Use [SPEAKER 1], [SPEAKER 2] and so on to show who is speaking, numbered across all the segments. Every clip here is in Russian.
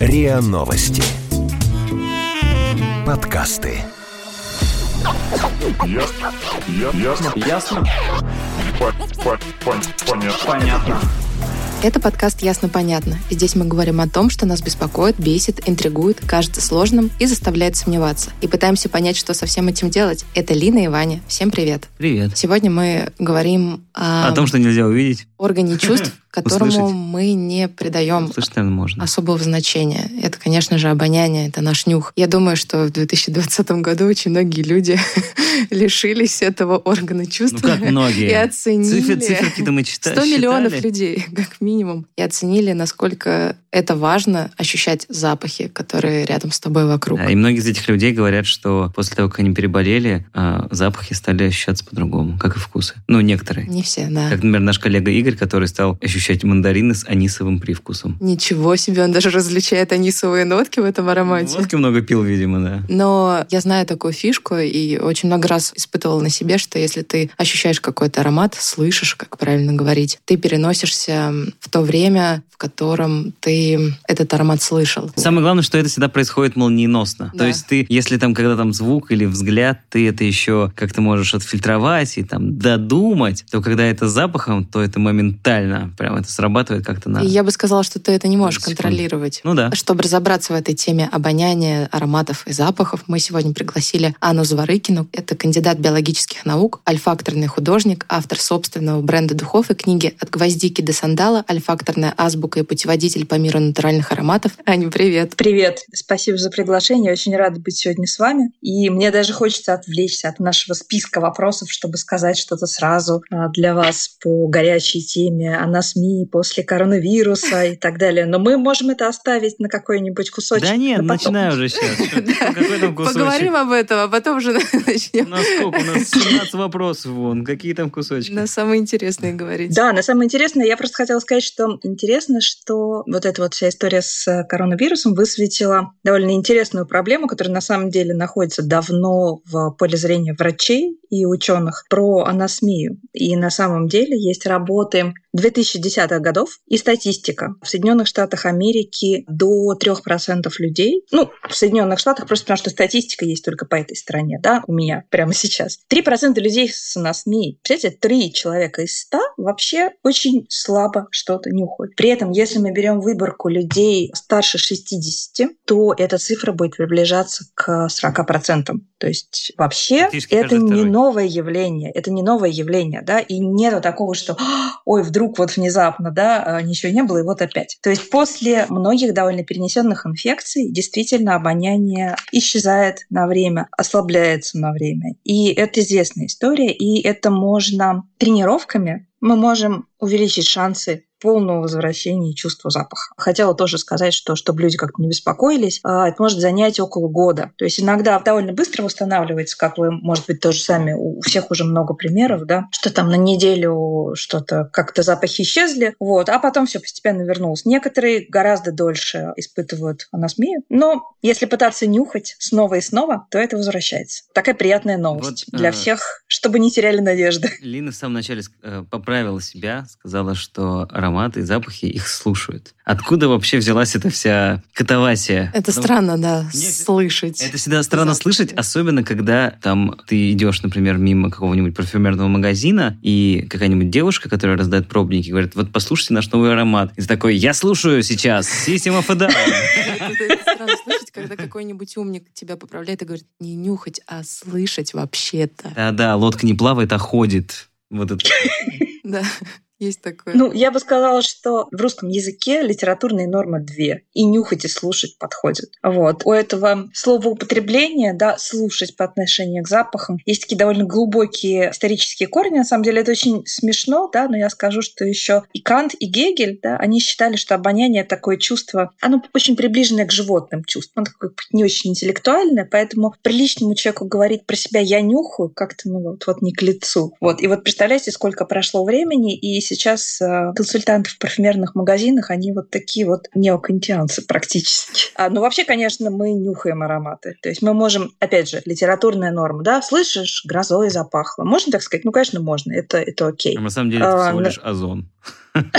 [SPEAKER 1] РИА Новости. Подкасты.
[SPEAKER 2] Ясно. Я- Ясно.
[SPEAKER 3] Ясно?
[SPEAKER 2] По- по- пон- Понятно.
[SPEAKER 3] Понятно.
[SPEAKER 4] Это подкаст «Ясно-понятно». И здесь мы говорим о том, что нас беспокоит, бесит, интригует, кажется сложным и заставляет сомневаться. И пытаемся понять, что со всем этим делать. Это Лина и Ваня. Всем привет.
[SPEAKER 5] Привет.
[SPEAKER 4] Сегодня мы говорим о,
[SPEAKER 5] О том, что нельзя увидеть,
[SPEAKER 4] органе чувств, которому
[SPEAKER 5] Услышать.
[SPEAKER 4] мы не придаем
[SPEAKER 5] услышать, наверное, можно.
[SPEAKER 4] особого значения. Это, конечно же, обоняние, это наш нюх. Я думаю, что в 2020 году очень многие люди лишились этого органа чувств.
[SPEAKER 5] Ну, как многие.
[SPEAKER 4] И оценили.
[SPEAKER 5] Цифры, циферки-то мы читали.
[SPEAKER 4] 100 миллионов людей, как минимум. И оценили, насколько это важно ощущать запахи, которые рядом с тобой вокруг.
[SPEAKER 5] и многие из этих людей говорят, что после того, как они переболели, а, запахи стали ощущаться по-другому, как и вкусы. Ну, некоторые.
[SPEAKER 4] Не все, да.
[SPEAKER 5] Как, например, наш коллега Игорь, который стал ощущать мандарины с анисовым привкусом.
[SPEAKER 4] Ничего себе, он даже различает анисовые нотки в этом аромате.
[SPEAKER 5] Водки много пил, видимо, да.
[SPEAKER 4] Но я знаю такую фишку и очень много раз испытывала на себе, что если ты ощущаешь какой-то аромат, слышишь, как правильно говорить, ты переносишься в то время, в котором ты этот аромат слышал.
[SPEAKER 5] Самое главное, что это всегда происходит молниеносно.
[SPEAKER 4] Да.
[SPEAKER 5] То есть ты, если там, когда там звук или взгляд, ты это еще как-то можешь отфильтровать и там додумать, то когда это с запахом, то это моментально прям это срабатывает как-то на...
[SPEAKER 4] Я бы сказала, что ты это не можешь
[SPEAKER 5] секунду.
[SPEAKER 4] контролировать.
[SPEAKER 5] Ну да.
[SPEAKER 4] Чтобы разобраться в этой теме обоняния, ароматов и запахов, мы сегодня пригласили Анну Зворыкину. Это кандидат биологических наук, альфакторный художник, автор собственного бренда духов и книги «От гвоздики до сандала», альфакторная азбука и путеводитель по миру натуральных ароматов. Аня, привет.
[SPEAKER 6] Привет, спасибо за приглашение. Очень рада быть сегодня с вами. И мне даже хочется отвлечься от нашего списка вопросов, чтобы сказать что-то сразу а, для вас по горячей теме анасмии после коронавируса и так далее. Но мы можем это оставить на какой-нибудь кусочек.
[SPEAKER 5] Да нет,
[SPEAKER 6] на потом.
[SPEAKER 5] начинай уже сейчас.
[SPEAKER 4] Поговорим об этом, а потом уже начнем
[SPEAKER 5] нас сколько? У нас 17 вопросов вон. Какие там кусочки?
[SPEAKER 4] на самое интересное говорить.
[SPEAKER 6] Да, на самое интересное, я просто хотела сказать, что интересно, что вот эта вот вся история с э, коронавирусом высветила довольно интересную проблему, которая на самом деле находится давно в поле зрения врачей и ученых про анасмию. И на самом деле есть работы 2010-х годов и статистика. В Соединенных Штатах Америки до 3% людей, ну, в Соединенных Штатах просто потому, что статистика есть только по этой стране, да, у меня прямо сейчас. 3% людей с анасмией. Представляете, 3 человека из 100 вообще очень слабо что-то нюхают. При этом, если мы берем выборку людей старше 60, то эта цифра будет приближаться к 40%. То есть вообще
[SPEAKER 5] Практически
[SPEAKER 6] это не
[SPEAKER 5] второй.
[SPEAKER 6] новое явление, это не новое явление, да, и нету такого, что «А, ой, вдруг вот внезапно, да, а, ничего не было, и вот опять. То есть после многих довольно перенесенных инфекций действительно обоняние исчезает на время, ослабляется на время. И это известная история, и это можно тренировками мы можем увеличить шансы полного возвращения чувства запаха. Хотела тоже сказать, что чтобы люди как-то не беспокоились, а, это может занять около года. То есть иногда довольно быстро восстанавливается, как вы, может быть, тоже сами, у всех уже много примеров, да, что там на неделю что-то как-то запахи исчезли, вот, а потом все постепенно вернулось. Некоторые гораздо дольше испытывают анасмию, но если пытаться нюхать снова и снова, то это возвращается. Такая приятная новость
[SPEAKER 5] Вот,
[SPEAKER 6] для
[SPEAKER 5] э,
[SPEAKER 6] всех, чтобы не теряли надежды.
[SPEAKER 5] Лина в самом начале э, поправила себя, сказала, что ароматы и запахи их слушают. Откуда вообще взялась эта вся катавасия?
[SPEAKER 4] Это
[SPEAKER 5] Потому-
[SPEAKER 4] странно, да,
[SPEAKER 5] Нет,
[SPEAKER 4] слышать.
[SPEAKER 5] Это всегда странно
[SPEAKER 4] Запахи.
[SPEAKER 5] слышать, особенно когда там ты идешь, например, мимо какого-нибудь парфюмерного магазина, и какая-нибудь девушка, которая раздает пробники, говорит, вот послушайте наш новый аромат. И ты такой, я слушаю сейчас, System of a Down».
[SPEAKER 4] Это, это странно слышать, когда какой-нибудь умник тебя поправляет и говорит, не нюхать, а слышать вообще-то.
[SPEAKER 5] Да-да, лодка не плавает, а ходит. Вот это.
[SPEAKER 4] Да, есть такое.
[SPEAKER 6] Ну, я бы сказала, что в русском языке литературные нормы две. И нюхать, и слушать подходят. Вот. У этого слова употребления, да, слушать по отношению к запахам, есть такие довольно глубокие исторические корни. На самом деле это очень смешно, да, но я скажу, что еще и Кант, и Гегель, да, они считали, что обоняние такое чувство, оно очень приближенное к животным чувствам, оно такое не очень интеллектуальное, поэтому приличному человеку говорить про себя «я нюхаю» как-то, ну, вот, вот не к лицу. Вот. И вот представляете, сколько прошло времени, и сейчас э, консультанты в парфюмерных магазинах, они вот такие вот неокантианцы практически. А, ну, вообще, конечно, мы нюхаем ароматы. То есть мы можем, опять же, литературная норма, да, слышишь, грозой запахло. Можно так сказать? Ну, конечно, можно, это, это окей.
[SPEAKER 5] А на самом деле это
[SPEAKER 6] А,
[SPEAKER 5] всего лишь озон.
[SPEAKER 6] Конечно,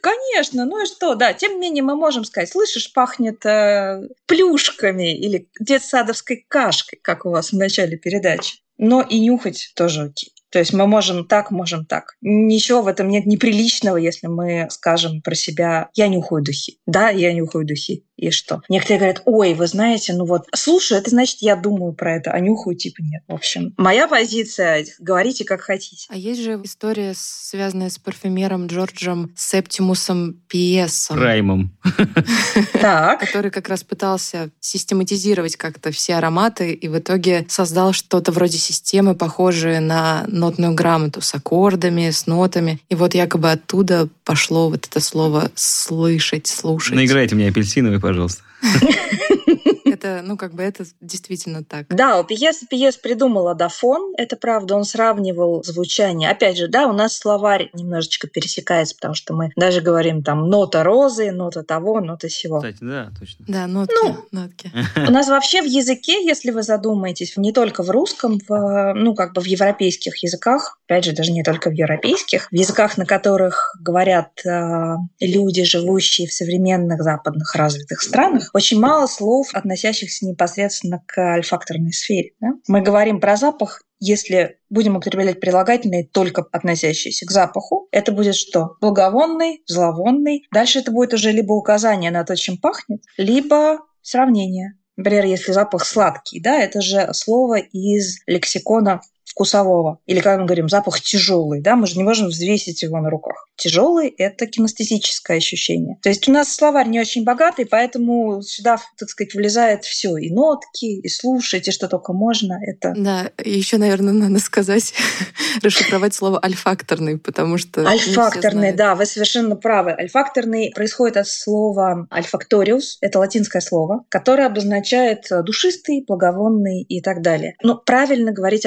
[SPEAKER 6] конечно, ну и что, да. Тем не менее, мы можем сказать, слышишь, пахнет э, плюшками или детсадовской кашкой, как у вас в начале передачи. Но и нюхать тоже окей. То есть мы можем так, можем так. Ничего в этом нет неприличного, если мы скажем про себя «я нюхаю духи». Да, я нюхаю духи и что? Некоторые говорят, ой, вы знаете, ну вот, слушаю, это значит, я думаю про это, а нюхаю типа нет. В общем, моя позиция, говорите как хотите.
[SPEAKER 4] А есть же история, связанная с парфюмером Джорджем Септимусом Пиесом.
[SPEAKER 5] Праймом.
[SPEAKER 6] Так.
[SPEAKER 4] Который как раз пытался систематизировать как-то все ароматы и в итоге создал что-то вроде системы, похожее на нотную грамоту с аккордами, с нотами. И вот якобы оттуда пошло вот это слово «слышать», «слушать».
[SPEAKER 5] Наиграйте мне апельсиновый, пожалуйста.
[SPEAKER 4] Это, ну, как бы это действительно так.
[SPEAKER 6] Да, у Пьеса Пьес придумал адафон, это правда, он сравнивал звучание. Опять же, да, у нас словарь немножечко пересекается, потому что мы даже говорим там нота розы, нота того, нота сего.
[SPEAKER 5] Кстати, да, точно.
[SPEAKER 4] Да, нотки,
[SPEAKER 6] Ну,
[SPEAKER 4] нотки.
[SPEAKER 6] У нас вообще в языке, если вы задумаетесь, не только в русском, в, ну, как бы в европейских языках, опять же, даже не только в европейских, в языках, на которых говорят э, люди, живущие в современных западных развитых странах, очень мало слов, относящихся непосредственно к альфакторной сфере. да. Мы говорим про запах если будем употреблять прилагательные, только относящиеся к запаху, это будет что? Благовонный, зловонный. Дальше это будет уже либо указание на то, чем пахнет, либо сравнение. Например, если запах сладкий, да, это же слово из лексикона вкусового. Или когда мы говорим запах тяжелый, да, мы же не можем взвесить его на руках. Тяжелый – это кинестетическое ощущение. То есть у нас словарь не очень богатый, поэтому сюда, так сказать, влезает все. И нотки, и слушать, и что только можно. Это
[SPEAKER 4] Да, еще, наверное, надо сказать, расшифровать слово альфакторный, потому что...
[SPEAKER 6] Альфакторный, да, вы совершенно правы. Альфакторный происходит от слова альфакториус, это латинское слово, которое обозначает э, душистый, благовонный и так далее. Но правильно говорить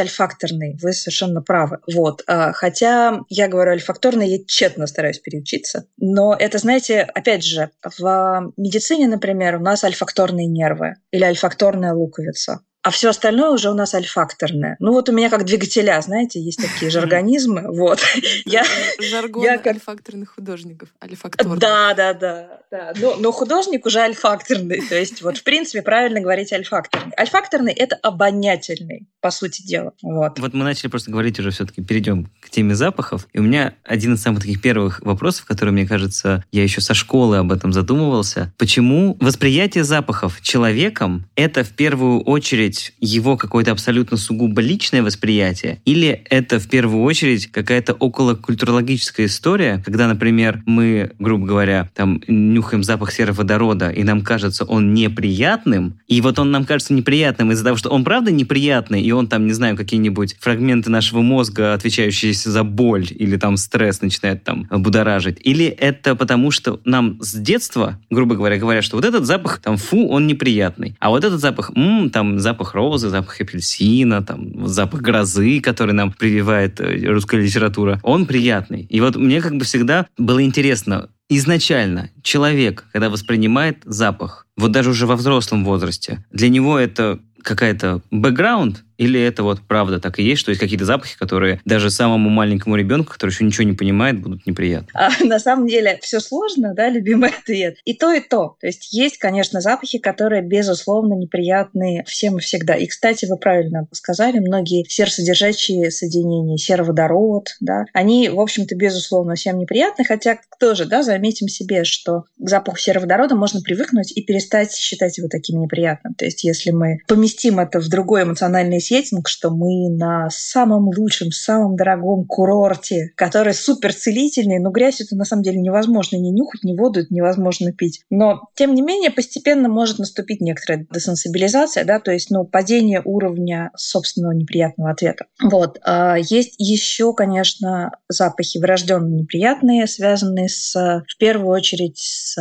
[SPEAKER 6] альфакторный, вы совершенно правы. Вот. А, Хотя я говорю альфакторный, я тщетно стараюсь переучиться. Но это, знаете, опять же, в медицине, например, у нас альфакторные нервы или альфакторная луковица. А все остальное уже у нас альфакторное. Ну вот у меня как двигателя, знаете, есть такие же организмы. Вот. Я,
[SPEAKER 4] Жаргон
[SPEAKER 6] я как-
[SPEAKER 4] альфакторных художников. Альфакторных.
[SPEAKER 6] да, да, да, да. Но, но художник уже альфакторный. То есть вот в принципе правильно говорить альфакторный. Альфакторный – это обонятельный, по сути дела. Вот.
[SPEAKER 5] Вот мы начали просто говорить уже все-таки, перейдем к теме запахов. И у меня один из самых таких первых вопросов, который, мне кажется, я еще со школы об этом задумывался. Почему восприятие запахов человеком – это в первую очередь его какое-то абсолютно сугубо личное восприятие? Или это в первую очередь какая-то околокультурологическая история, когда, например, мы, грубо говоря, там нюхаем запах сероводорода, и нам кажется он неприятным, и вот он нам кажется неприятным из-за того, что он правда неприятный, и он там, не знаю, какие-нибудь фрагменты нашего мозга, отвечающие за боль или там стресс, начинает там будоражить. Или это потому, что нам с детства, грубо говоря, говорят, что вот этот запах, там, фу, он неприятный. А вот этот запах, м, там, запах розы, запах апельсина, там, запах грозы, который нам прививает э, русская литература, он приятный. И вот мне как бы всегда было интересно, изначально человек, когда воспринимает запах, вот даже уже во взрослом возрасте, для него это какая-то бэкграунд, или это вот правда так и есть, что есть какие-то запахи, которые даже самому маленькому ребенку, который еще ничего не понимает, будут неприятны.
[SPEAKER 6] А на самом деле все сложно, да, любимый ответ. И то, и то. То есть есть, конечно, запахи, которые, безусловно, неприятны всем и всегда. И, кстати, вы правильно сказали, многие серосодержащие соединения, сероводород, да, они, в общем-то, безусловно, всем неприятны, хотя тоже, да, заметим себе, что к запаху сероводорода можно привыкнуть и перестать считать его таким неприятным. То есть если мы поместим это в другой эмоциональный сеттинг, что мы на самом лучшем, самом дорогом курорте, который супер целительный, но грязь это на самом деле невозможно не нюхать, не воду это невозможно пить. Но, тем не менее, постепенно может наступить некоторая десенсибилизация, да, то есть, ну, падение уровня собственного неприятного ответа. Вот. А Есть еще, конечно, запахи врожденно неприятные, связанные с, в первую очередь, с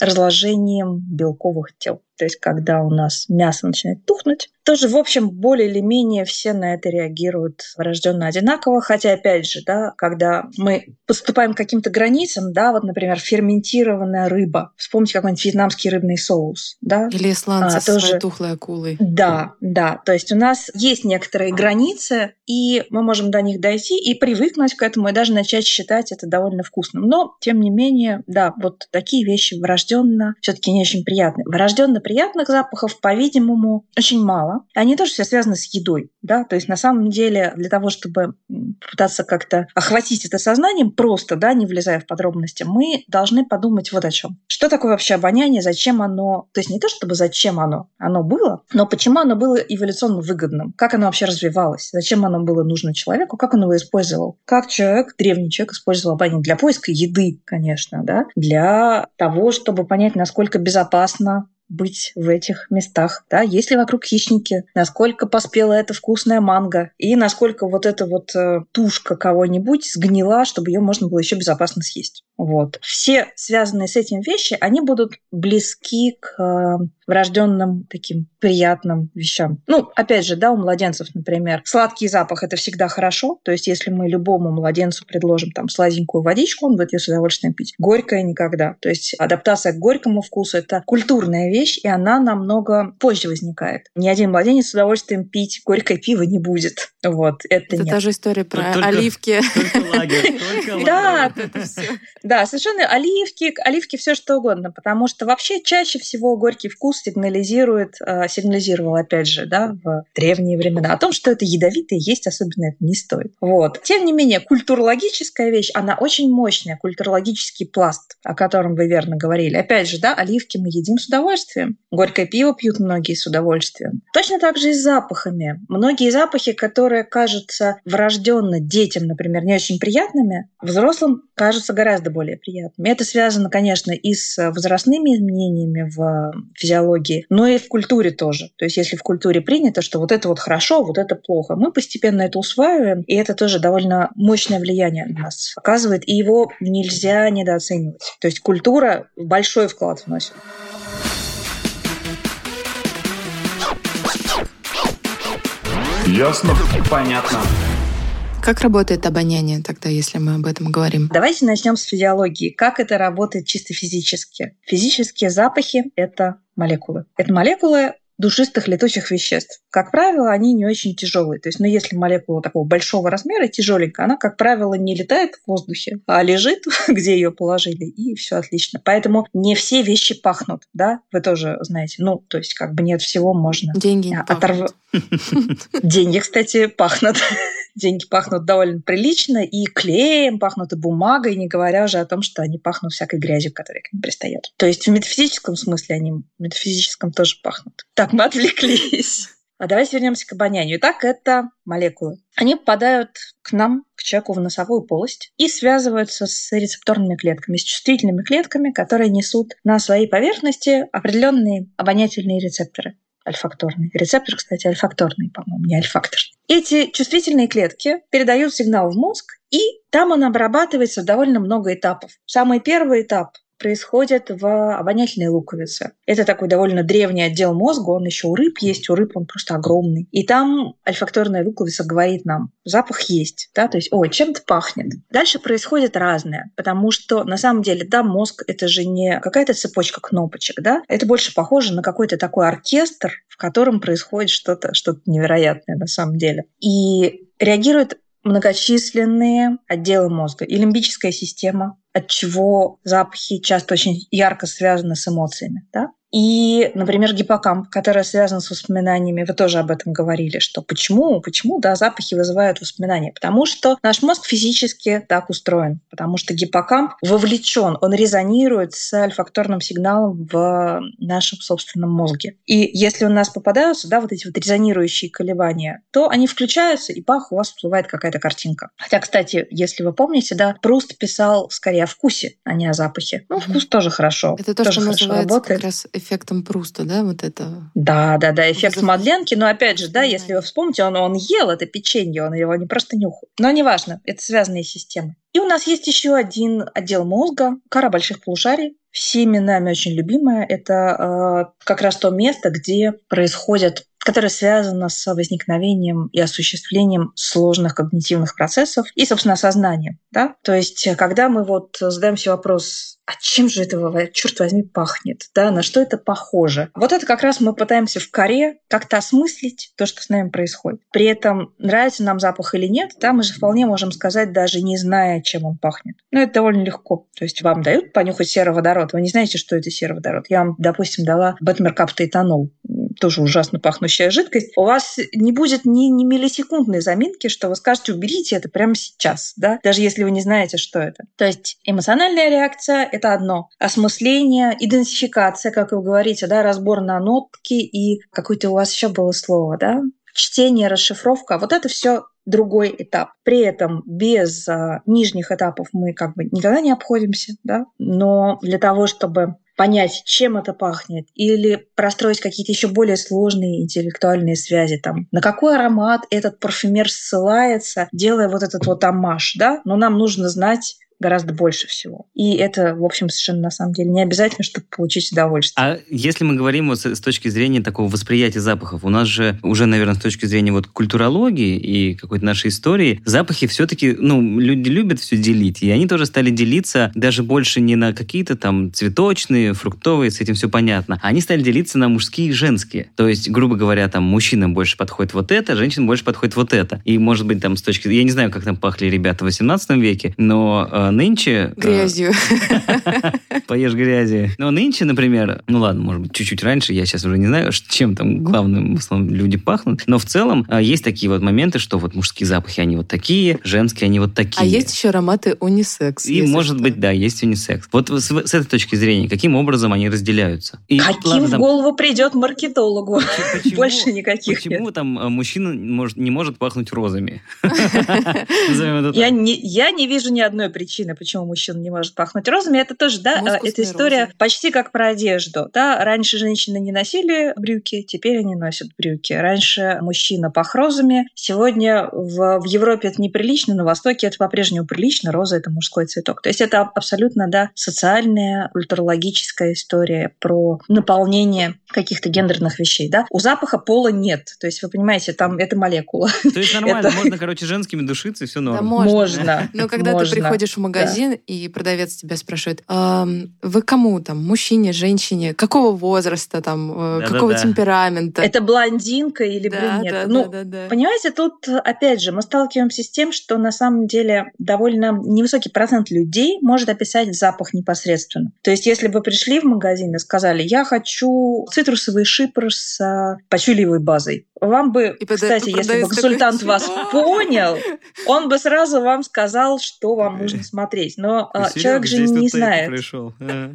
[SPEAKER 6] разложением белковых тел. То есть, когда у нас мясо начинает тухнуть, тоже, в общем, более или менее все на это реагируют врожденно одинаково. Хотя, опять же, да, когда мы поступаем к каким-то границам, да, вот, например, ферментированная рыба. Вспомните какой-нибудь вьетнамский рыбный соус, да,
[SPEAKER 4] Или исландцы
[SPEAKER 6] А, тоже-
[SPEAKER 4] тухлой акулой.
[SPEAKER 6] да, да. То есть у нас есть некоторые границы, и мы можем до них дойти и привыкнуть к этому, и даже начать считать это довольно вкусным. Но, тем не менее, да, вот такие вещи врожденно все-таки не очень приятны. Врожденно приятных запахов, по-видимому, очень мало. Они тоже все связаны с едой, да, то есть на самом деле для того, чтобы пытаться как-то охватить это сознанием, просто, да, не влезая в подробности, мы должны подумать вот о чем. Что такое вообще обоняние, зачем оно, то есть не то чтобы зачем оно, оно было, но почему оно было эволюционно выгодным, как оно вообще развивалось, зачем оно было нужно человеку, как он его использовал, как человек, древний человек использовал обоняние? Для поиска еды, конечно, да, для того, чтобы понять, насколько безопасно быть в этих местах, да, есть ли вокруг хищники, насколько поспела эта вкусная манго, и насколько вот эта вот э, тушка кого-нибудь сгнила, чтобы ее можно было еще безопасно съесть. Вот. Все связанные с этим вещи, они будут близки к э, врожденным таким приятным вещам. Ну, опять же, да, у младенцев, например, сладкий запах – это всегда хорошо. То есть, если мы любому младенцу предложим там сладенькую водичку, он будет ее с удовольствием пить. Горькое никогда. То есть, адаптация к горькому вкусу – это культурная вещь, и она намного позже возникает. Ни один младенец с удовольствием пить горькое пиво не будет. Вот, это,
[SPEAKER 4] это
[SPEAKER 6] нет.
[SPEAKER 4] та же история про только, оливки.
[SPEAKER 5] Только лагерь, только
[SPEAKER 6] Да, да, совершенно оливки, оливки все что угодно, потому что вообще чаще всего горький вкус сигнализирует, э, сигнализировал, опять же, да, в древние времена о том, что это ядовитое, есть особенно это не стоит. Вот. Тем не менее, культурологическая вещь, она очень мощная, культурологический пласт, о котором вы верно говорили. Опять же, да, оливки мы едим с удовольствием, горькое пиво пьют многие с удовольствием. Точно так же и с запахами. Многие запахи, которые кажутся врожденно детям, например, не очень приятными, взрослым кажутся гораздо более приятными. Это связано, конечно, и с возрастными изменениями в физиологии, но и в культуре тоже. То есть если в культуре принято, что вот это вот хорошо, вот это плохо, мы постепенно это усваиваем, и это тоже довольно мощное влияние на нас оказывает, и его нельзя недооценивать. То есть культура большой вклад вносит.
[SPEAKER 2] Ясно?
[SPEAKER 3] Понятно.
[SPEAKER 4] Как работает обоняние тогда, если мы об этом говорим?
[SPEAKER 6] Давайте начнем с физиологии. Как это работает чисто физически? Физические запахи — это молекулы. Это молекулы душистых летучих веществ. Как правило, они не очень тяжелые. То есть, ну, если молекула такого большого размера, тяжеленькая, она, как правило, не летает в воздухе, а лежит, где ее положили, и все отлично. Поэтому не все вещи пахнут, да? Вы тоже знаете. Ну, то есть, как бы не от всего можно.
[SPEAKER 4] Деньги не оторв...
[SPEAKER 6] Деньги, кстати, пахнут деньги пахнут довольно прилично, и клеем пахнут, и бумагой, не говоря уже о том, что они пахнут всякой грязью, которая к ним пристает. То есть в метафизическом смысле они в метафизическом тоже пахнут. Так, мы отвлеклись. А давайте вернемся к обонянию. Итак, это молекулы. Они попадают к нам, к человеку в носовую полость и связываются с рецепторными клетками, с чувствительными клетками, которые несут на своей поверхности определенные обонятельные рецепторы альфакторный. Рецептор, кстати, альфакторный, по-моему, не альфактор. Эти чувствительные клетки передают сигнал в мозг, и там он обрабатывается в довольно много этапов. Самый первый этап происходят в обонятельной луковице. Это такой довольно древний отдел мозга, он еще у рыб есть, у рыб он просто огромный. И там альфакторная луковица говорит нам, запах есть, да, то есть, ой, чем-то пахнет. Дальше происходит разное, потому что на самом деле, да, мозг это же не какая-то цепочка кнопочек, да, это больше похоже на какой-то такой оркестр, в котором происходит что-то что невероятное на самом деле. И реагирует многочисленные отделы мозга и лимбическая система, от чего запахи часто очень ярко связаны с эмоциями. Да? И, например, гиппокамп, который связан с воспоминаниями, вы тоже об этом говорили, что почему, почему, да, запахи вызывают воспоминания? Потому что наш мозг физически так устроен, потому что гиппокамп вовлечен, он резонирует с альфакторным сигналом в нашем собственном мозге. И если у нас попадаются, да, вот эти вот резонирующие колебания, то они включаются, и пах, у вас всплывает какая-то картинка. Хотя, кстати, если вы помните, да, Пруст писал скорее о вкусе, а не о запахе. Ну, вкус тоже хорошо.
[SPEAKER 4] Это то,
[SPEAKER 6] тоже
[SPEAKER 4] что называется работает. как раз эффектом Пруста, да, вот это?
[SPEAKER 6] Да, да, да, эффект вот Мадленки. Но опять же, да, если вы вспомните, он, он ел это печенье, он его не просто нюхал. Но неважно, это связанные системы. И у нас есть еще один отдел мозга, кора больших полушарий, всеми нами очень любимая. Это э, как раз то место, где происходят которая связана с возникновением и осуществлением сложных когнитивных процессов и, собственно, осознанием. Да? То есть, когда мы вот задаемся вопрос, а чем же этого, черт возьми, пахнет? Да? На что это похоже? Вот это как раз мы пытаемся в коре как-то осмыслить то, что с нами происходит. При этом, нравится нам запах или нет, да, мы же вполне можем сказать, даже не зная, чем он пахнет. Но это довольно легко. То есть вам дают понюхать сероводород, вы не знаете, что это сероводород. Я вам, допустим, дала бетмеркаптоэтанол тоже ужасно пахнущая жидкость, у вас не будет ни, ни миллисекундной заминки, что вы скажете, уберите это прямо сейчас, да, даже если вы не знаете, что это. То есть эмоциональная реакция – это одно. Осмысление, идентификация, как вы говорите, да, разбор на нотки и какое-то у вас еще было слово, да, чтение, расшифровка. Вот это все другой этап. При этом без а, нижних этапов мы как бы никогда не обходимся, да, но для того, чтобы понять, чем это пахнет, или простроить какие-то еще более сложные интеллектуальные связи, там, на какой аромат этот парфюмер ссылается, делая вот этот вот амаш, да, но нам нужно знать гораздо больше всего. И это, в общем, совершенно на самом деле не обязательно, чтобы получить удовольствие.
[SPEAKER 5] А если мы говорим вот с, точки зрения такого восприятия запахов, у нас же уже, наверное, с точки зрения вот культурологии и какой-то нашей истории, запахи все-таки, ну, люди любят все делить, и они тоже стали делиться даже больше не на какие-то там цветочные, фруктовые, с этим все понятно, они стали делиться на мужские и женские. То есть, грубо говоря, там мужчинам больше подходит вот это, женщинам больше подходит вот это. И, может быть, там с точки... Я не знаю, как там пахли ребята в 18 веке, но нынче...
[SPEAKER 4] Э, Грязью.
[SPEAKER 5] Поешь грязи. Но нынче, например, ну ладно, может быть, чуть-чуть раньше, я сейчас уже не знаю, чем там главным в основном люди пахнут, но в целом э, есть такие вот моменты, что вот мужские запахи, они вот такие, женские, они вот такие.
[SPEAKER 4] А есть еще ароматы унисекс.
[SPEAKER 5] И, может что. быть, да, есть унисекс. Вот с, с этой точки зрения, каким образом они разделяются?
[SPEAKER 6] И, Каким ладно, в голову придет маркетологу? Почему, Больше никаких
[SPEAKER 5] Почему
[SPEAKER 6] нет.
[SPEAKER 5] там э, мужчина может, не может пахнуть розами?
[SPEAKER 6] Я не вижу ни одной причины причины, почему мужчина не может пахнуть розами, это тоже, да, Мускусные эта история розы. почти как про одежду. Да? Раньше женщины не носили брюки, теперь они носят брюки. Раньше мужчина пах розами, сегодня в, в Европе это неприлично, на Востоке это по-прежнему прилично, роза – это мужской цветок. То есть это абсолютно, да, социальная, культурологическая история про наполнение каких-то гендерных вещей, да. У запаха пола нет. То есть, вы понимаете, там это молекула.
[SPEAKER 5] То есть нормально, это... можно, короче, женскими душиться, и все норм. Да,
[SPEAKER 6] можно. можно.
[SPEAKER 4] Но когда можно. ты приходишь в магазин, да. и продавец тебя спрашивает, а, вы кому там, мужчине, женщине, какого возраста там, э, да, какого да, темперамента?
[SPEAKER 6] Это блондинка или да, брюнетка? Да, ну, да, да, да. понимаете, тут, опять же, мы сталкиваемся с тем, что на самом деле довольно невысокий процент людей может описать запах непосредственно. То есть, если бы пришли в магазин и сказали, я хочу цитрусовый шипр с а, пачулевой базой, вам бы, и кстати, если бы консультант вас понял, он бы сразу вам сказал, что вам нужно смотреть. Но а, человек же не знает. А,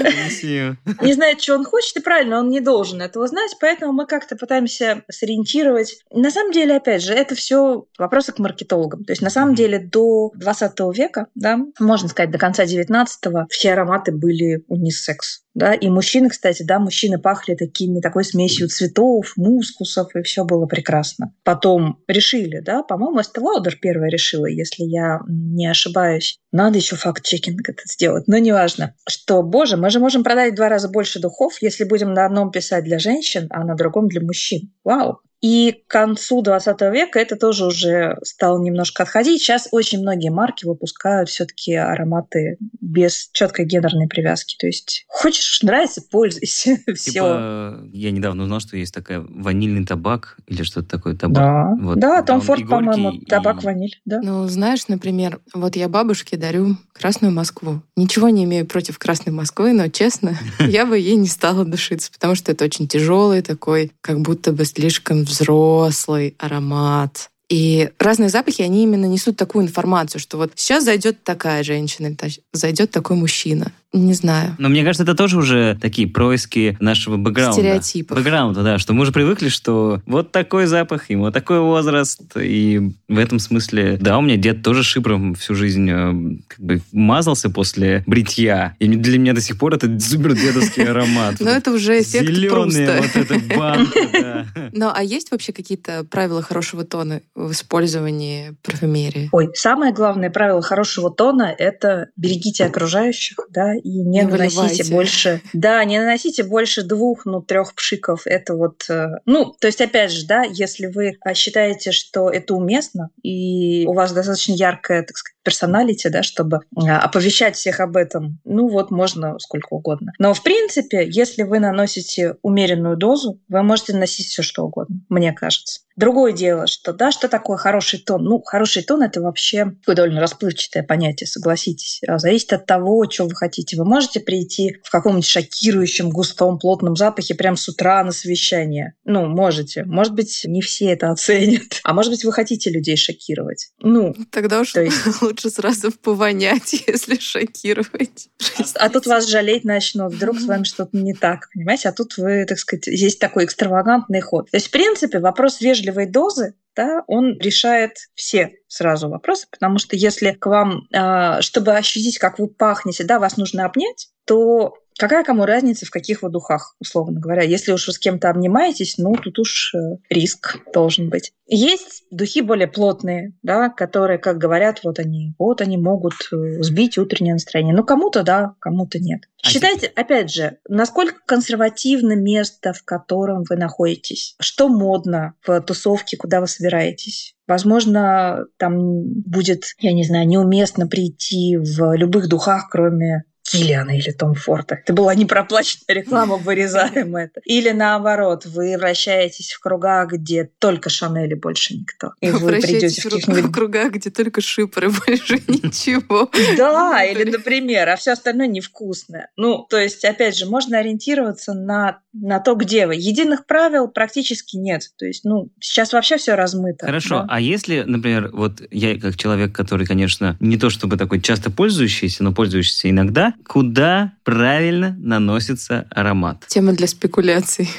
[SPEAKER 6] не знает, что он хочет, и правильно, он не должен этого знать, поэтому мы как-то пытаемся сориентировать. На самом деле, опять же, это все вопросы к маркетологам. То есть, на самом деле, до 20 века, да, можно сказать, до конца 19-го, все ароматы были унисекс. Да, и мужчины, кстати, да, мужчины пахли такими, такой смесью цветов, мускусов, и все было прекрасно. Потом решили, да, по-моему, Lauder первая решила, если я не ошибаюсь. Надо еще факт-чекинг это сделать, но неважно. Что, боже, мы же можем продать в два раза больше духов, если будем на одном писать для женщин, а на другом для мужчин. Вау! И к концу 20 века это тоже уже стало немножко отходить. Сейчас очень многие марки выпускают все-таки ароматы без четкой гендерной привязки. То есть хочешь, нравится, пользуйся. Типа, Все.
[SPEAKER 5] Я недавно узнал, что есть такая ванильный табак или что-то такое табак.
[SPEAKER 6] Да, вот, да Том Форд, по-моему, и... табак ваниль. Да.
[SPEAKER 4] Ну, знаешь, например, вот я бабушке дарю Красную Москву. Ничего не имею против Красной Москвы, но, честно, я бы ей не стала душиться, потому что это очень тяжелый такой, как будто бы слишком взрослый аромат. И разные запахи, они именно несут такую информацию, что вот сейчас зайдет такая женщина, зайдет такой мужчина. Не знаю.
[SPEAKER 5] Но мне кажется, это тоже уже такие происки нашего бэкграунда.
[SPEAKER 4] Стереотипов.
[SPEAKER 5] Бэкграунда, да, что мы уже привыкли, что вот такой запах, ему такой возраст. И в этом смысле, да, у меня дед тоже шипром всю жизнь э, как бы мазался после бритья. И для меня до сих пор это супер дедовский аромат.
[SPEAKER 4] Но это уже эффект
[SPEAKER 5] Зеленые вот эта банка.
[SPEAKER 4] Ну, а есть вообще какие-то правила хорошего тона в использовании парфюмерии?
[SPEAKER 6] Ой, самое главное правило хорошего тона — это берегите окружающих, да, и не,
[SPEAKER 4] Не
[SPEAKER 6] наносите
[SPEAKER 4] выливайте.
[SPEAKER 6] больше, да, не наносите больше двух, ну, трех пшиков. Это вот, э, ну, то есть, опять же, да, если вы а, считаете, что это уместно, и у вас достаточно яркая, так сказать, персоналити, да, чтобы а, оповещать всех об этом, ну, вот можно сколько угодно. Но, в принципе, если вы наносите умеренную дозу, вы можете наносить все что угодно, мне кажется. Другое дело, что да, что такое хороший тон? Ну, хороший тон это вообще такое довольно расплывчатое понятие, согласитесь. А Зависит от того, что вы хотите. Вы можете прийти в каком-нибудь шокирующем, густом, плотном запахе прям с утра на совещание. Ну, можете. Может быть, не все это оценят. А может быть, вы хотите людей шокировать. Ну,
[SPEAKER 4] Тогда уж
[SPEAKER 6] То есть-
[SPEAKER 4] лучше сразу повонять, если шокировать.
[SPEAKER 6] А тут вас жалеть начнут, вдруг с вами что-то не так, понимаете? А тут вы, так сказать, есть такой экстравагантный ход. То есть, в принципе, вопрос вежливой дозы, да, он решает все сразу вопросы, потому что если к вам, а, чтобы ощутить, как вы пахнете, да, вас нужно обнять, то какая кому разница, в каких вы духах, условно говоря. Если уж вы с кем-то обнимаетесь, ну, тут уж э, риск должен быть. Есть духи более плотные, да, которые, как говорят, вот они, вот они могут э, сбить утреннее настроение. Ну, кому-то да, кому-то нет.
[SPEAKER 5] А
[SPEAKER 6] Считайте, опять же, насколько консервативно место, в котором вы находитесь. Что модно в тусовке, куда вы собираетесь. Возможно, там будет, я не знаю, неуместно прийти в любых духах, кроме Киллиана или Том Форта. Это была непроплаченная реклама, вырезаем это. Или наоборот, вы вращаетесь в кругах, где только Шанель и больше никто. И вы придете в каких-нибудь
[SPEAKER 4] в кругах, где только шипоры, больше ничего.
[SPEAKER 6] Да, или, например, а все остальное невкусное. Ну, то есть, опять же, можно ориентироваться на, на то, где вы. Единых правил практически нет. То есть, ну, сейчас вообще все размыто.
[SPEAKER 5] Хорошо,
[SPEAKER 6] да.
[SPEAKER 5] а если, например, вот я как человек, который, конечно, не то чтобы такой часто пользующийся, но пользующийся иногда, куда правильно наносится аромат?
[SPEAKER 4] Тема для спекуляций.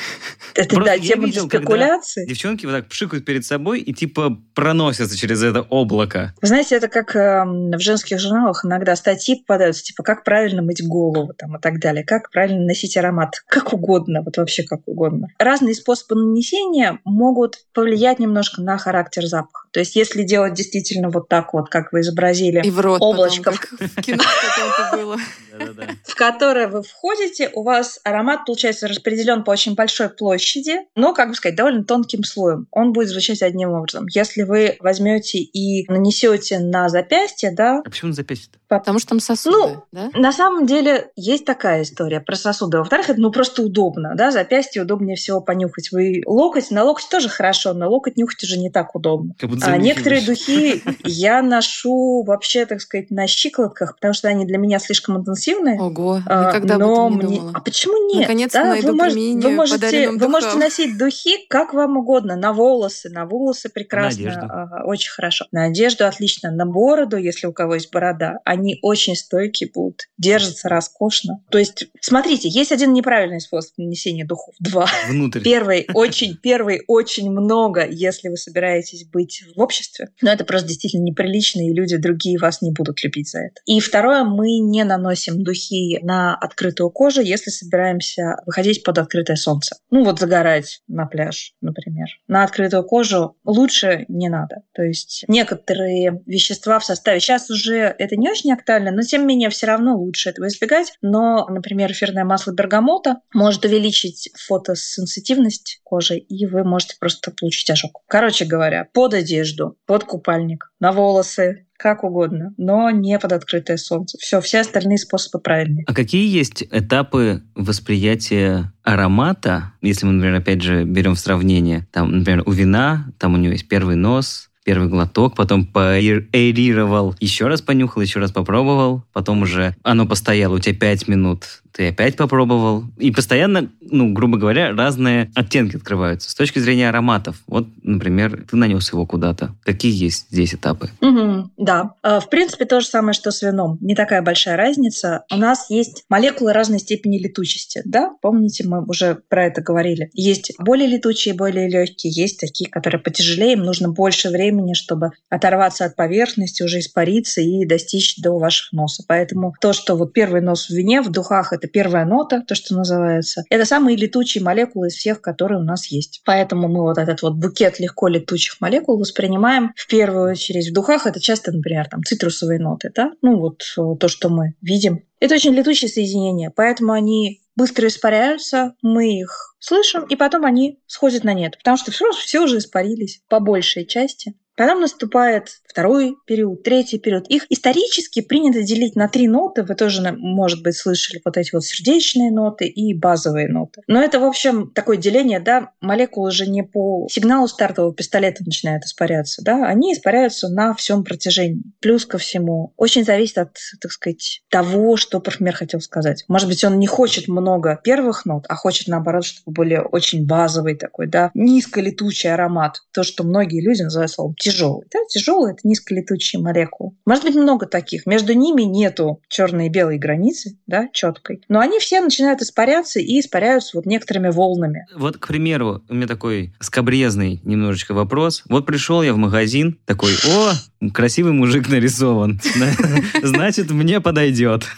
[SPEAKER 6] Это,
[SPEAKER 5] просто
[SPEAKER 6] да, тема
[SPEAKER 5] видел,
[SPEAKER 6] для спекуляций.
[SPEAKER 5] Девчонки вот так пшикают перед собой и типа проносятся через это облако.
[SPEAKER 6] Вы знаете, это как эм, в женских журналах иногда статьи попадаются, типа, как правильно мыть голову там, и так далее, как правильно носить аромат, как угодно, вот вообще как угодно. Разные способы нанесения могут повлиять немножко на характер запаха. То есть, если делать действительно вот так вот, как вы изобразили,
[SPEAKER 4] И в рот
[SPEAKER 6] Облачко.
[SPEAKER 4] потом, как в кино было.
[SPEAKER 6] В которое вы входите, у вас аромат, получается, распределен по очень большой площади, но, как бы сказать, довольно тонким слоем. Он будет звучать одним образом. Если вы возьмете и нанесете на запястье, да,
[SPEAKER 5] А почему на запястье
[SPEAKER 4] Потому что там сосуды,
[SPEAKER 6] Ну,
[SPEAKER 4] да?
[SPEAKER 6] На самом деле есть такая история про сосуды. Во-вторых, это ну просто удобно, да, запястье удобнее всего понюхать. Вы локоть, на локоть тоже хорошо, но локоть нюхать уже не так удобно. А некоторые духи я ношу вообще, так сказать, на щиколотках, потому что они для меня слишком интенсивные.
[SPEAKER 4] Ого,
[SPEAKER 6] А,
[SPEAKER 4] никогда об
[SPEAKER 6] но
[SPEAKER 4] этом не
[SPEAKER 6] мне...
[SPEAKER 4] думала.
[SPEAKER 6] А почему нет?
[SPEAKER 4] Наконец-то
[SPEAKER 6] Да,
[SPEAKER 4] найду
[SPEAKER 6] вы, мож-
[SPEAKER 4] применение
[SPEAKER 6] вы можете, вы можете носить духи как вам угодно. На волосы, на волосы прекрасно,
[SPEAKER 5] одежду.
[SPEAKER 6] а, очень хорошо. На одежду отлично. На бороду, если у кого есть борода, они очень стойкие будут, держатся роскошно. То есть, смотрите, есть один неправильный способ нанесения духов. Два.
[SPEAKER 5] Внутрь.
[SPEAKER 6] Первый очень, первый очень много, если вы собираетесь быть в обществе. Но это просто действительно неприлично, и люди другие вас не будут любить за это. И второе, мы не наносим духи на открытую кожу, если собираемся выходить под открытое солнце. Ну вот загорать на пляж, например. На открытую кожу лучше не надо. То есть некоторые вещества в составе, сейчас уже это не очень актуально, но тем не менее все равно лучше этого избегать. Но, например, эфирное масло бергамота может увеличить фотосенситивность кожи, и вы можете просто получить ожог. Короче говоря, под одежду, под купальник, на волосы, как угодно, но не под открытое солнце. Все, все остальные способы правильные.
[SPEAKER 5] А какие есть этапы восприятия аромата, если мы, например, опять же берем в сравнение, там, например, у вина, там у него есть первый нос, первый глоток, потом поэрировал, еще раз понюхал, еще раз попробовал, потом уже оно постояло у тебя пять минут, ты опять попробовал. И постоянно, ну, грубо говоря, разные оттенки открываются. С точки зрения ароматов, вот, например, ты нанес его куда-то. Какие есть здесь этапы?
[SPEAKER 6] Мгм, да. Э, В принципе, то же самое, что с вином. Не такая большая разница. У нас есть молекулы разной степени летучести. Да? Помните, мы уже про это говорили. Есть более летучие, более легкие. Есть такие, которые потяжелее. Им нужно больше времени, чтобы оторваться от поверхности, уже испариться и достичь до ваших носа. Поэтому то, что вот первый нос в вине, в духах это первая нота, то, что называется. Это самые летучие молекулы из всех, которые у нас есть. Поэтому мы вот этот вот букет легко летучих молекул воспринимаем в первую очередь в духах. Это часто, например, там цитрусовые ноты, да? Ну вот э, то, что мы видим. Это очень летучие соединения, поэтому они быстро испаряются, мы их слышим, и потом они сходят на нет, потому что все, все уже испарились по большей части. Потом наступает второй период, третий период. Их исторически принято делить на три ноты. Вы тоже, может быть, слышали вот эти вот сердечные ноты и базовые ноты. Но это, в общем, такое деление, да, молекулы же не по сигналу стартового пистолета начинают испаряться, да, они испаряются на всем протяжении. Плюс ко всему, очень зависит от, так сказать, того, что парфюмер хотел сказать. Может быть, он не хочет много первых нот, а хочет, наоборот, чтобы были очень базовый такой, да, низколетучий аромат. То, что многие люди называют словом тяжелый. Да? Тяжелый – это низколетучие молекулы. Может быть, много таких. Между ними нету черной и белой границы, да, четкой. Но они все начинают испаряться и испаряются вот некоторыми волнами.
[SPEAKER 5] Вот, к примеру, у меня такой скобрезный немножечко вопрос. Вот пришел я в магазин, такой, о, красивый мужик нарисован. Значит, мне подойдет.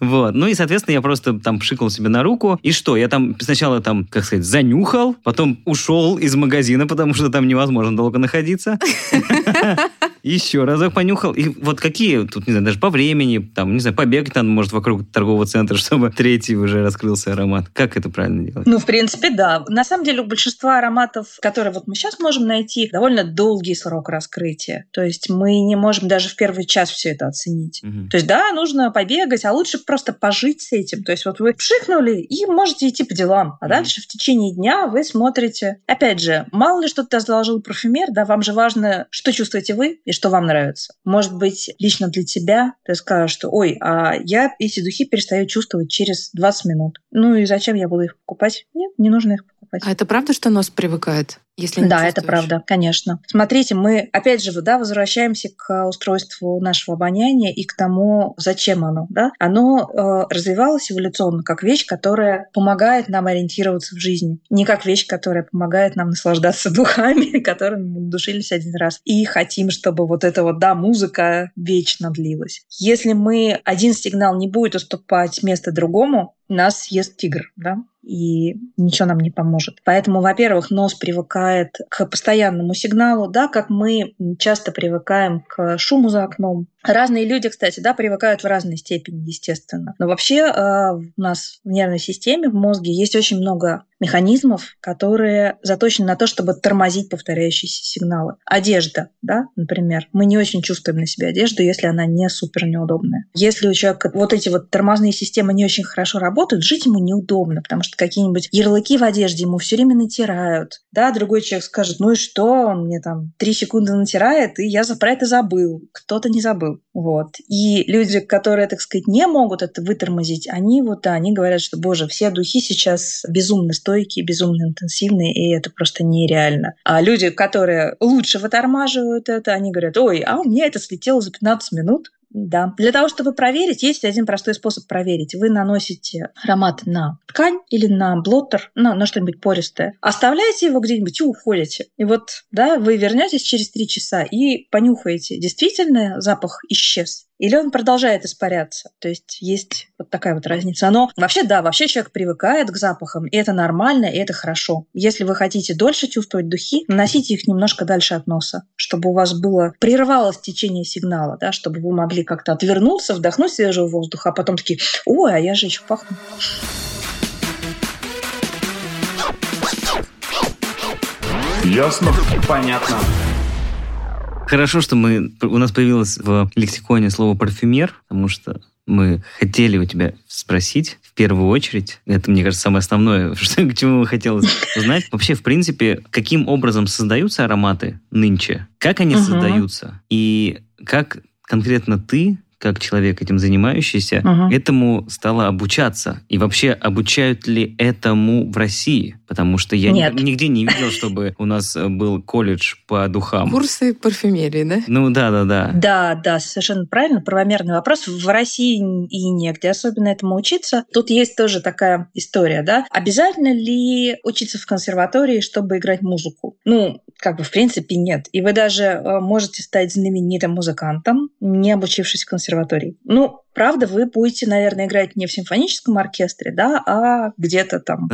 [SPEAKER 5] Вот. Ну и, соответственно, я просто там пшикал себе на руку. И что? Я там сначала там, как сказать, занюхал, потом ушел из магазина, потому что там невозможно долго находиться. Еще разок понюхал. И вот какие, тут, не знаю, даже по времени, там, не знаю, побегать там, может, вокруг торгового центра, чтобы третий уже раскрылся аромат. Как это правильно делать?
[SPEAKER 6] Ну, в принципе, да. На самом деле, у большинства ароматов, которые вот мы сейчас можем найти, довольно долгий срок раскрытия. То есть мы не можем даже в первый час все это оценить. Угу. То есть, да, нужно побегать, а лучше просто пожить с этим. То есть вот вы пшикнули и можете идти по делам. А угу. дальше в течение дня вы смотрите. Опять же, мало ли что-то заложил парфюмер, да, вам же важно, что чувствуете вы и что вам нравится. Может быть, лично для тебя ты скажешь, что ой, а я эти духи перестаю чувствовать через 20 минут. Ну и зачем я буду их покупать? Нет, не нужно их покупать.
[SPEAKER 4] А это правда, что нос привыкает? Если не
[SPEAKER 6] Да, это правда, конечно. Смотрите, мы опять же да, возвращаемся к устройству нашего обоняния и к тому, зачем оно. Да? Оно э, развивалось эволюционно как вещь, которая помогает нам ориентироваться в жизни. Не как вещь, которая помогает нам наслаждаться духами, которыми мы душились один раз. И хотим, чтобы вот эта вот, да, музыка вечно длилась. Если мы один сигнал не будет уступать место другому, нас съест тигр, да, и ничего нам не поможет. Поэтому, во-первых, нос привыкает к постоянному сигналу, да, как мы часто привыкаем к шуму за окном, Разные люди, кстати, да, привыкают в разной степени, естественно. Но вообще э, у нас в нервной системе, в мозге есть очень много механизмов, которые заточены на то, чтобы тормозить повторяющиеся сигналы. Одежда, да, например. Мы не очень чувствуем на себе одежду, если она не супер неудобная. Если у человека вот эти вот тормозные системы не очень хорошо работают, жить ему неудобно, потому что какие-нибудь ярлыки в одежде ему все время натирают. Да, другой человек скажет, ну и что, он мне там три секунды натирает, и я про это забыл. Кто-то не забыл. Вот. И люди, которые, так сказать, не могут это вытормозить, они вот, да, они говорят, что, боже, все духи сейчас безумно стойкие, безумно интенсивные, и это просто нереально. А люди, которые лучше вытормаживают это, они говорят, ой, а у меня это слетело за 15 минут, да. Для того, чтобы проверить, есть один простой способ проверить. Вы наносите аромат на ткань или на блоттер, на, на что-нибудь пористое. Оставляете его где-нибудь и уходите. И вот, да, вы вернетесь через три часа и понюхаете, действительно запах исчез или он продолжает испаряться. То есть есть вот такая вот разница. Но вообще, да, вообще человек привыкает к запахам, и это нормально, и это хорошо. Если вы хотите дольше чувствовать духи, наносите их немножко дальше от носа, чтобы у вас было прервалось течение сигнала, да, чтобы вы могли как-то отвернуться, вдохнуть свежего воздуха, а потом такие, ой, а я же еще пахну.
[SPEAKER 2] Ясно? Понятно.
[SPEAKER 5] Хорошо, что мы, у нас появилось в лексиконе слово «парфюмер», потому что мы хотели у тебя спросить в первую очередь. Это, мне кажется, самое основное, что, к чему хотелось узнать. Вообще, в принципе, каким образом создаются ароматы нынче? Как они угу. создаются? И как конкретно ты как человек этим занимающийся, угу. этому стала обучаться. И вообще, обучают ли этому в России? Потому что я
[SPEAKER 6] Нет.
[SPEAKER 5] нигде не видел, чтобы у нас э, был колледж по духам.
[SPEAKER 4] Курсы парфюмерии, да?
[SPEAKER 5] Ну да, да, да.
[SPEAKER 6] Да, да, совершенно правильно. Правомерный вопрос. В России и негде особенно этому учиться. Тут есть тоже такая история, да. Обязательно ли учиться в консерватории, чтобы играть музыку? Ну, как бы в принципе нет. И вы даже э, можете стать знаменитым музыкантом, не обучившись в консерватории. Ну, правда, вы будете, наверное, играть не в симфоническом оркестре, да, а где-то там...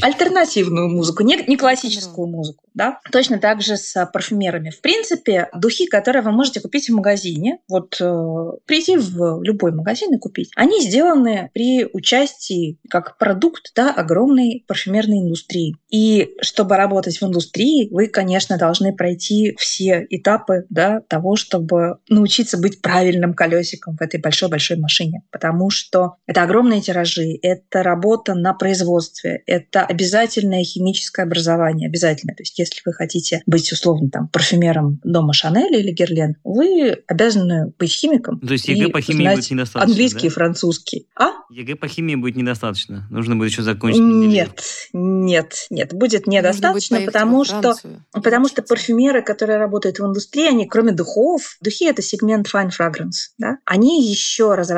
[SPEAKER 5] На.
[SPEAKER 6] Альтернативную музыку, не, не классическую музыку, да. Точно так же с парфюмерами. В принципе, духи, которые вы можете купить в магазине, вот э, прийти в любой магазин и купить, они сделаны при участии как продукт, да, огромной парфюмерной индустрии. И чтобы работать в индустрии, вы, конечно, должны пройти все этапы, да, того, чтобы научиться быть правильным колесиком в этой большой-большой машине. Потому что это огромные тиражи, это работа на производстве, это обязательное химическое образование, обязательно. То есть если вы хотите быть, условно, там, парфюмером дома Шанель или Герлен, вы обязаны быть химиком.
[SPEAKER 5] То есть ЕГЭ по химии будет недостаточно,
[SPEAKER 6] Английский
[SPEAKER 5] да?
[SPEAKER 6] и французский. А?
[SPEAKER 5] ЕГЭ по химии будет недостаточно. Нужно будет еще закончить.
[SPEAKER 6] Нет, нет, нет, будет недостаточно, потому что, потому что парфюмеры, которые работают в индустрии, они кроме духов, духи это сегмент fine fragrance, да, они еще разрабатывают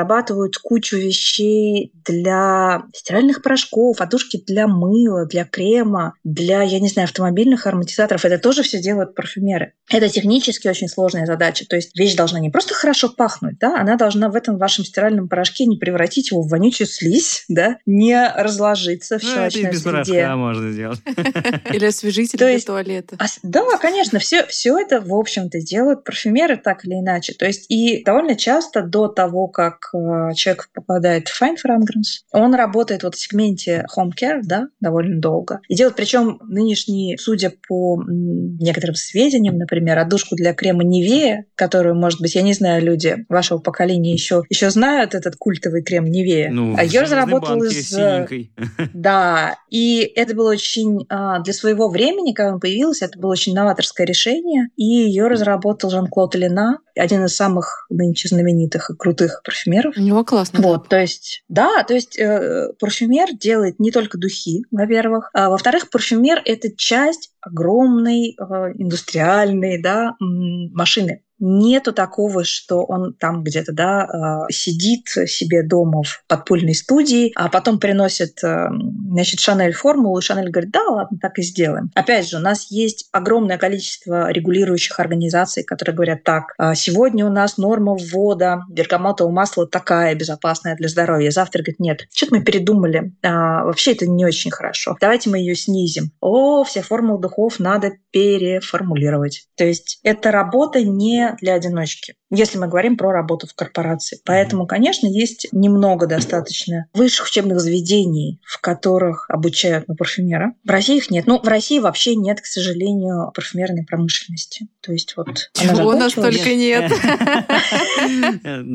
[SPEAKER 6] кучу вещей для стиральных порошков, подушки для мыла, для крема, для, я не знаю, автомобильных ароматизаторов. Это тоже все делают парфюмеры. Это технически очень сложная задача. То есть вещь должна не просто хорошо пахнуть, да, она должна в этом вашем стиральном порошке не превратить его в вонючую слизь, да, не разложиться в
[SPEAKER 5] Ну,
[SPEAKER 6] щелочной
[SPEAKER 5] это и без
[SPEAKER 6] среде.
[SPEAKER 5] порошка можно сделать.
[SPEAKER 4] Или освежитель
[SPEAKER 6] То
[SPEAKER 4] для
[SPEAKER 6] есть-
[SPEAKER 4] туалета.
[SPEAKER 6] Да, конечно, все, все это, в общем-то, делают парфюмеры так или иначе. То есть и довольно часто до того, как человек попадает в fine fragrance, он работает вот в сегменте home care, да, довольно долго. И делает, причем нынешние, судя по некоторым сведениям, например, отдушку для крема Невея, которую, может быть, я не знаю, люди вашего поколения еще, еще знают этот культовый крем Невея.
[SPEAKER 5] Ну,
[SPEAKER 6] а разработал
[SPEAKER 5] банке
[SPEAKER 6] из... э,
[SPEAKER 5] синенькой.
[SPEAKER 6] да, и это было очень а, для своего времени, когда он появился, это было очень новаторское решение, и ее разработал Жан-Клод Лена, один из самых нынче знаменитых и крутых парфюмеров.
[SPEAKER 4] У него классно.
[SPEAKER 6] Вот, то есть, да, то есть э, парфюмер делает не только духи, во-первых, а во-вторых, парфюмер это часть огромной э, индустриальной, да, машины. Нету такого, что он там где-то, да, э, сидит себе дома в подпольной студии, а потом приносит, э, значит, Шанель формулу, и Шанель говорит, да, ладно, так и сделаем. Опять же, у нас есть огромное количество регулирующих организаций, которые говорят, так, э, сегодня у нас норма ввода бергамотового масла такая, безопасная для здоровья. Завтра говорит, нет, что-то мы передумали. А, вообще это не очень хорошо. Давайте мы ее снизим. О, все формулы духов надо переформулировать. То есть это работа не для одиночки, если мы говорим про работу в корпорации. Поэтому, конечно, есть немного достаточно высших учебных заведений, в которых обучают на парфюмера. В России их нет. Ну, в России вообще нет, к сожалению, парфюмерной промышленности. То есть вот она
[SPEAKER 4] Чего у нас только нет.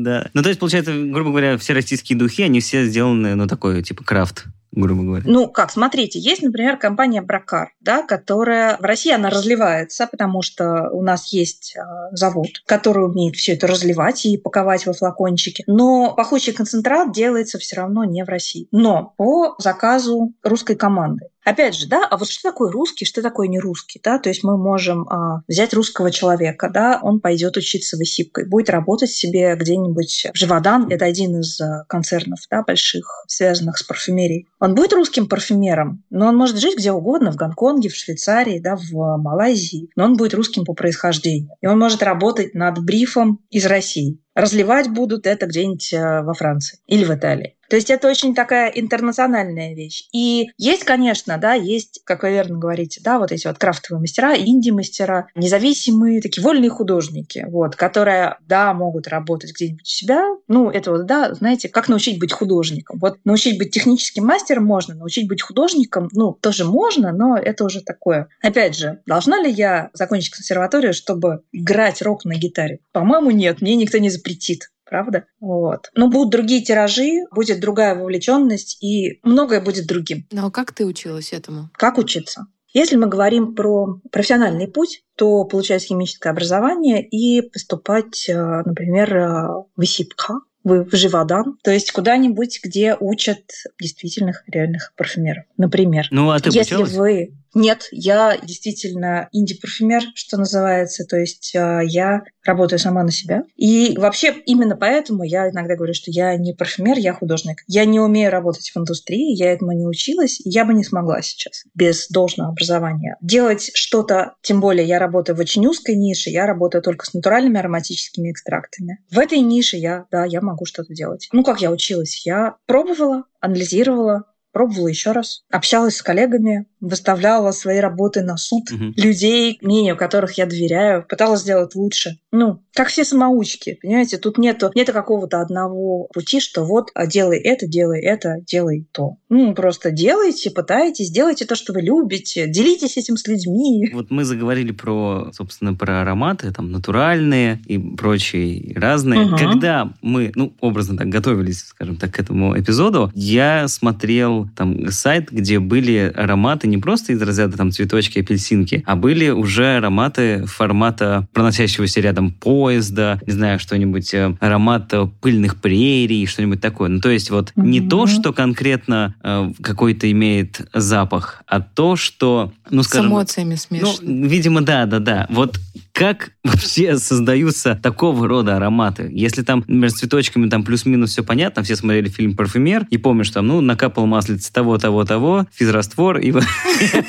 [SPEAKER 5] Да. Ну, то есть, получается, грубо говоря, все российские духи, они все сделаны, ну, такой, типа, крафт, грубо говоря.
[SPEAKER 6] Ну, как, смотрите, есть, например, компания Бракар, да, которая в России она разливается, потому что у нас есть э, завод, который умеет все это разливать и паковать во флакончики. Но пахучий концентрат делается все равно не в России, но по заказу русской команды. Опять же, да, а вот что такое русский, что такое не русский, да, то есть мы можем а, взять русского человека, да, он пойдет учиться в ИСИПКой, будет работать себе где-нибудь в Живодан, это один из а, концернов, да, больших, связанных с парфюмерией. Он будет русским парфюмером, но он может жить где угодно, в Гонконге, в Швейцарии, да, в Малайзии, но он будет русским по происхождению. И он может работать над брифом из России. Разливать будут это где-нибудь э, во Франции или в Италии. То есть это очень такая интернациональная вещь. И есть, конечно, да, есть, как вы верно говорите, да, вот эти вот крафтовые мастера, инди-мастера, независимые, такие вольные художники, вот, которые, да, могут работать где-нибудь у себя. Ну, это вот, да, знаете, как научить быть художником. Вот научить быть техническим мастером можно, научить быть художником, ну, тоже можно, но это уже такое. Опять же, должна ли я закончить консерваторию, чтобы играть рок на гитаре? По-моему, нет, мне никто не запретит правда? Вот. Но будут другие тиражи, будет другая вовлеченность, и многое будет другим.
[SPEAKER 4] Ну а как ты училась этому?
[SPEAKER 6] Как учиться? Если мы говорим про профессиональный путь, то получать химическое образование и поступать, э, например, э, в ИСИПК, в Живодан, то есть куда-нибудь, где учат действительных реальных парфюмеров. Например,
[SPEAKER 5] Ну, а ты
[SPEAKER 6] если
[SPEAKER 5] обучалась?
[SPEAKER 6] вы Нет, я действительно инди-парфюмер, что называется. То есть э, я работаю сама на себя. И вообще именно поэтому я иногда говорю, что я не парфюмер, я художник. Я не умею работать в индустрии, я этому не училась, и я бы не смогла сейчас без должного образования. Делать что-то, тем более я работаю в очень узкой нише, я работаю только с натуральными ароматическими экстрактами. В этой нише я, да, я могу что-то делать. Ну, как я училась? Я пробовала, анализировала, пробовала еще раз, общалась с коллегами, выставляла свои работы на суд угу. людей, мнению которых я доверяю, пыталась сделать лучше. Ну, как все самоучки, понимаете, тут нету, нету какого-то одного пути, что вот а делай это, делай это, делай то. Ну, просто делайте, пытайтесь, делайте то, что вы любите, делитесь этим с людьми.
[SPEAKER 5] Вот мы заговорили про, собственно, про ароматы, там, натуральные и прочие разные. Угу. Когда мы, ну, образно так, готовились, скажем так, к этому эпизоду, я смотрел там сайт, где были ароматы не просто из разряда там цветочки, апельсинки, а были уже ароматы формата проносящегося рядом поезда, не знаю, что-нибудь, э, аромат пыльных прерий, что-нибудь такое. Ну, то есть вот mm-hmm. не то, что конкретно э, какой-то имеет запах, а то, что, ну, скажем...
[SPEAKER 4] С эмоциями смешано.
[SPEAKER 5] Ну, видимо, да, да, да. Вот как вообще создаются такого рода ароматы? Если там, например, с цветочками там плюс-минус все понятно, все смотрели фильм «Парфюмер» и помнишь, там, ну, накапал маслица того, того, того, физраствор и,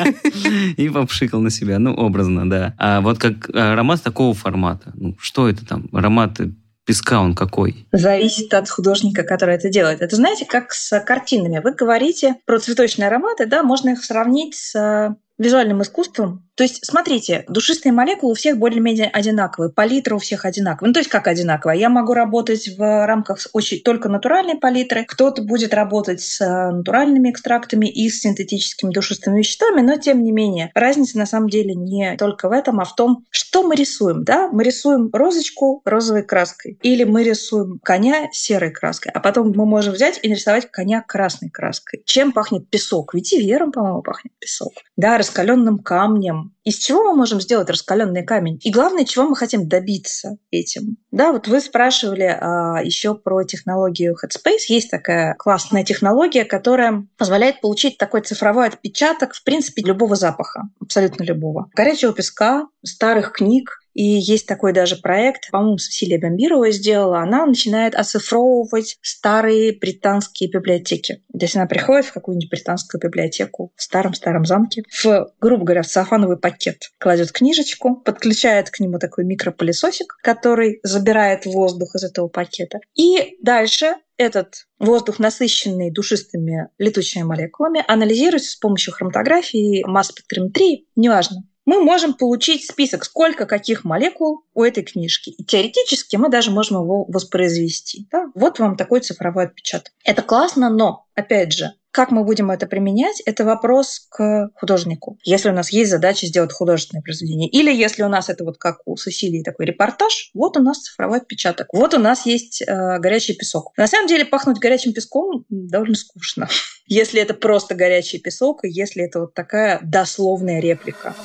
[SPEAKER 5] и попшикал на себя. Ну, образно, да. А вот как аромат такого формата, ну, что это там? Аромат песка он какой?
[SPEAKER 6] Зависит от художника, который это делает. Это знаете, как с картинами. Вы говорите про цветочные ароматы, да, можно их сравнить с визуальным искусством, то есть, смотрите, душистые молекулы у всех более-менее одинаковые, палитра у всех одинаковая. Ну, то есть, как одинаковая? Я могу работать в рамках очень только натуральной палитры, кто-то будет работать с э, натуральными экстрактами и с синтетическими душистыми веществами, но, тем не менее, разница на самом деле не только в этом, а в том, что мы рисуем. Да? Мы рисуем розочку розовой краской или мы рисуем коня серой краской, а потом мы можем взять и нарисовать коня красной краской. Чем пахнет песок? Ведь и вером, по-моему, пахнет песок. Да, раскаленным камнем, из чего мы можем сделать раскаленный камень? И главное, чего мы хотим добиться этим? Да, вот вы спрашивали а, еще про технологию Headspace. Есть такая классная технология, которая позволяет получить такой цифровой отпечаток, в принципе, любого запаха, абсолютно любого. Горячего песка, старых книг, и есть такой даже проект, по-моему, Сесилия Бомбирова сделала. Она начинает оцифровывать старые британские библиотеки. То есть она приходит в какую-нибудь британскую библиотеку в старом-старом замке, в, грубо говоря, в сарафановый пакет, кладет книжечку, подключает к нему такой микропылесосик, который забирает воздух из этого пакета. И дальше этот воздух, насыщенный душистыми летучими молекулами, анализируется с помощью хроматографии, масс-спектрометрии, неважно мы можем получить список, сколько каких молекул у этой книжки. И теоретически мы даже можем его воспроизвести. Да? Вот вам такой цифровой отпечаток. Это классно, но, опять же, как мы будем это применять, это вопрос к художнику. Если у нас есть задача сделать художественное произведение, или если у нас это вот как у Сесилии такой репортаж, вот у нас цифровой отпечаток, вот у нас есть э, горячий песок. На самом деле пахнуть горячим песком довольно скучно, если это просто горячий песок, и если это вот такая дословная реплика.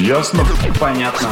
[SPEAKER 2] Ясно? Понятно.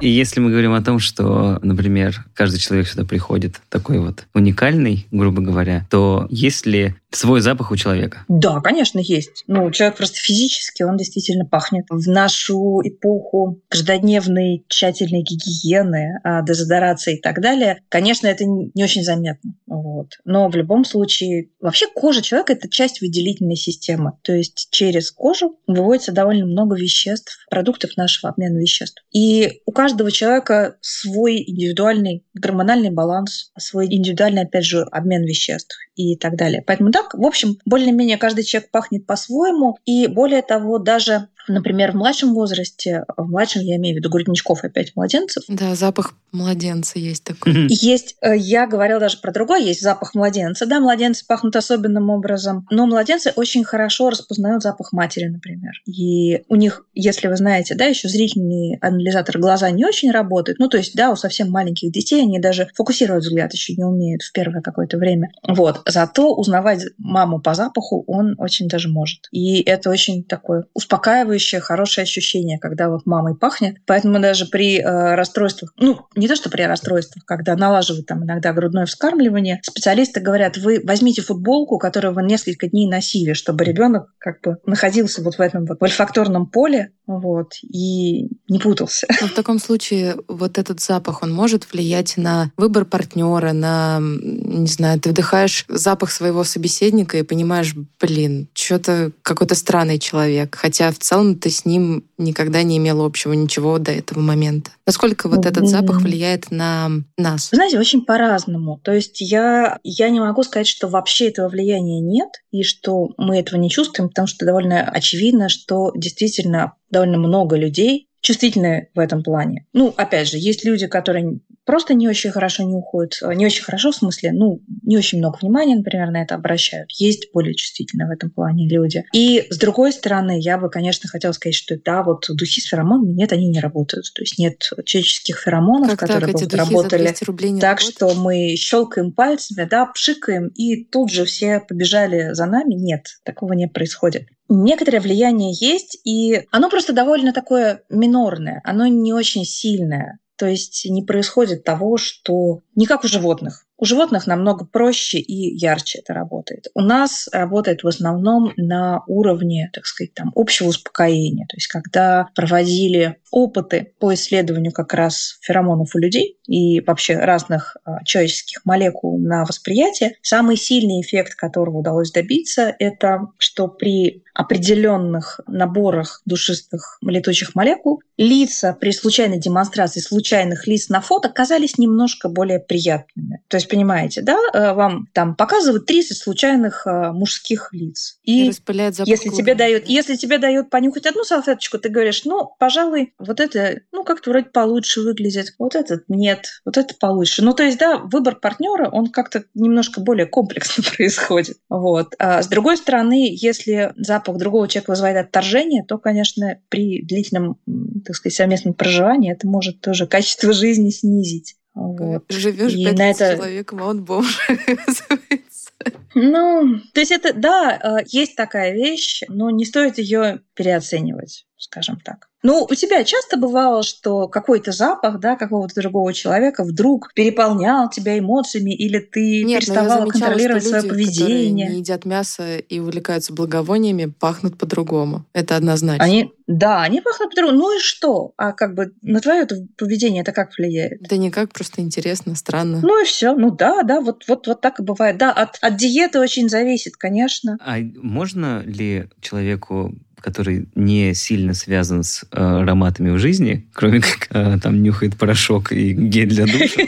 [SPEAKER 5] И если мы говорим о том, что, например, каждый человек сюда приходит такой вот уникальный, грубо говоря, то есть ли свой запах у человека?
[SPEAKER 6] Да, конечно, есть. Ну, человек просто физически, он действительно пахнет. В нашу эпоху каждодневной тщательной гигиены, а, дезодорации и так далее, конечно, это не очень заметно. Вот. Но в любом случае, вообще кожа человека – это часть выделительной системы. То есть через кожу выводится довольно много веществ, продуктов нашего обмена веществ. И у каждого человека свой индивидуальный гормональный баланс, свой индивидуальный, опять же, обмен веществ и так далее. Поэтому так, в общем, более-менее каждый человек пахнет по-своему. И более того, даже Например, в младшем возрасте, в младшем я имею в виду грудничков опять младенцев.
[SPEAKER 4] Да, запах младенца есть такой.
[SPEAKER 6] Есть, э, я говорила даже про другой, есть запах младенца. Да, младенцы пахнут особенным образом, но младенцы очень хорошо распознают запах матери, например. И у них, если вы знаете, да, еще зрительный анализатор глаза не очень работает. Ну, то есть, да, у совсем маленьких детей они даже фокусировать взгляд еще не умеют в первое какое-то время. Вот. Зато узнавать маму по запаху он очень даже может. И это очень такое успокаивающее успокаивающее, хорошее ощущение, когда вот мамой пахнет. Поэтому даже при э, расстройствах, ну, не то, что при расстройствах, когда налаживают там иногда грудное вскармливание, специалисты говорят, вы возьмите футболку, которую вы несколько дней носили, чтобы ребенок как бы находился вот в этом вот вольфакторном поле, вот, и не путался.
[SPEAKER 4] Но в таком случае вот этот запах, он может влиять на выбор партнера, на, не знаю, ты вдыхаешь запах своего собеседника и понимаешь, блин, что-то какой-то странный человек, хотя в целом ты с ним никогда не имел общего ничего до этого момента. Насколько вот этот запах влияет на нас?
[SPEAKER 6] Знаете, очень по-разному. То есть я, я не могу сказать, что вообще этого влияния нет, и что мы этого не чувствуем, потому что довольно очевидно, что действительно довольно много людей чувствительны в этом плане. Ну, опять же, есть люди, которые просто не очень хорошо нюхают, э, не очень хорошо в смысле, ну, не очень много внимания, например, на это обращают. Есть более чувствительные в этом плане люди. И с другой стороны, я бы, конечно, хотела сказать, что да, вот духи с феромонами, нет, они не работают. То есть нет человеческих феромонов,
[SPEAKER 4] как
[SPEAKER 6] которые
[SPEAKER 4] так,
[SPEAKER 6] бы работали так, работают? что мы щелкаем пальцами, да, пшикаем, и тут же все побежали за нами. Нет, такого не происходит. Некоторое влияние есть, и оно просто довольно такое минорное, оно не очень сильное. То есть не происходит того, что не как у животных. У животных намного проще и ярче это работает. У нас работает в основном на уровне, так сказать, там, общего успокоения. То есть когда проводили опыты по исследованию как раз феромонов у людей и вообще разных а, человеческих молекул на восприятие, самый сильный эффект, которого удалось добиться, это что при определенных наборах душистых летучих молекул лица при случайной демонстрации случайных лиц на фото казались немножко более приятными. То есть понимаете, да, э, вам там показывают 30 случайных э, мужских лиц.
[SPEAKER 4] И, и распыляет запах
[SPEAKER 6] если тебе дают, если тебе дают понюхать одну салфеточку, ты говоришь, ну, пожалуй, вот это, ну, как-то вроде получше выглядит, вот этот нет, вот это получше. Ну, то есть, да, выбор партнера, он как-то немножко более комплексно происходит. Вот. А с другой стороны, если запах другого человека вызывает отторжение, то, конечно, при длительном, так сказать, совместном проживании это может тоже качество жизни снизить.
[SPEAKER 4] Вот. Живешь пять на это... человеком, а он бомж,
[SPEAKER 6] Ну, то есть это, да, э, есть такая вещь, но не стоит ее переоценивать, скажем так. Ну, у тебя часто бывало, что какой-то запах, да, какого-то другого человека вдруг переполнял тебя эмоциями, или ты Нет, переставала замечала, контролировать свое люди, поведение?
[SPEAKER 4] не едят мясо и увлекаются благовониями, пахнут по-другому. Это однозначно.
[SPEAKER 6] Они, да, они пахнут по-другому. Ну и что? А как бы на твое поведение это как влияет?
[SPEAKER 4] Да никак, просто интересно, странно.
[SPEAKER 6] Ну и все. Ну да, да, вот, вот, вот так и бывает. Да, от, от диеты очень зависит, конечно.
[SPEAKER 5] А можно ли человеку который не сильно связан с э, ароматами в жизни, кроме как э, там нюхает порошок и гель для душа,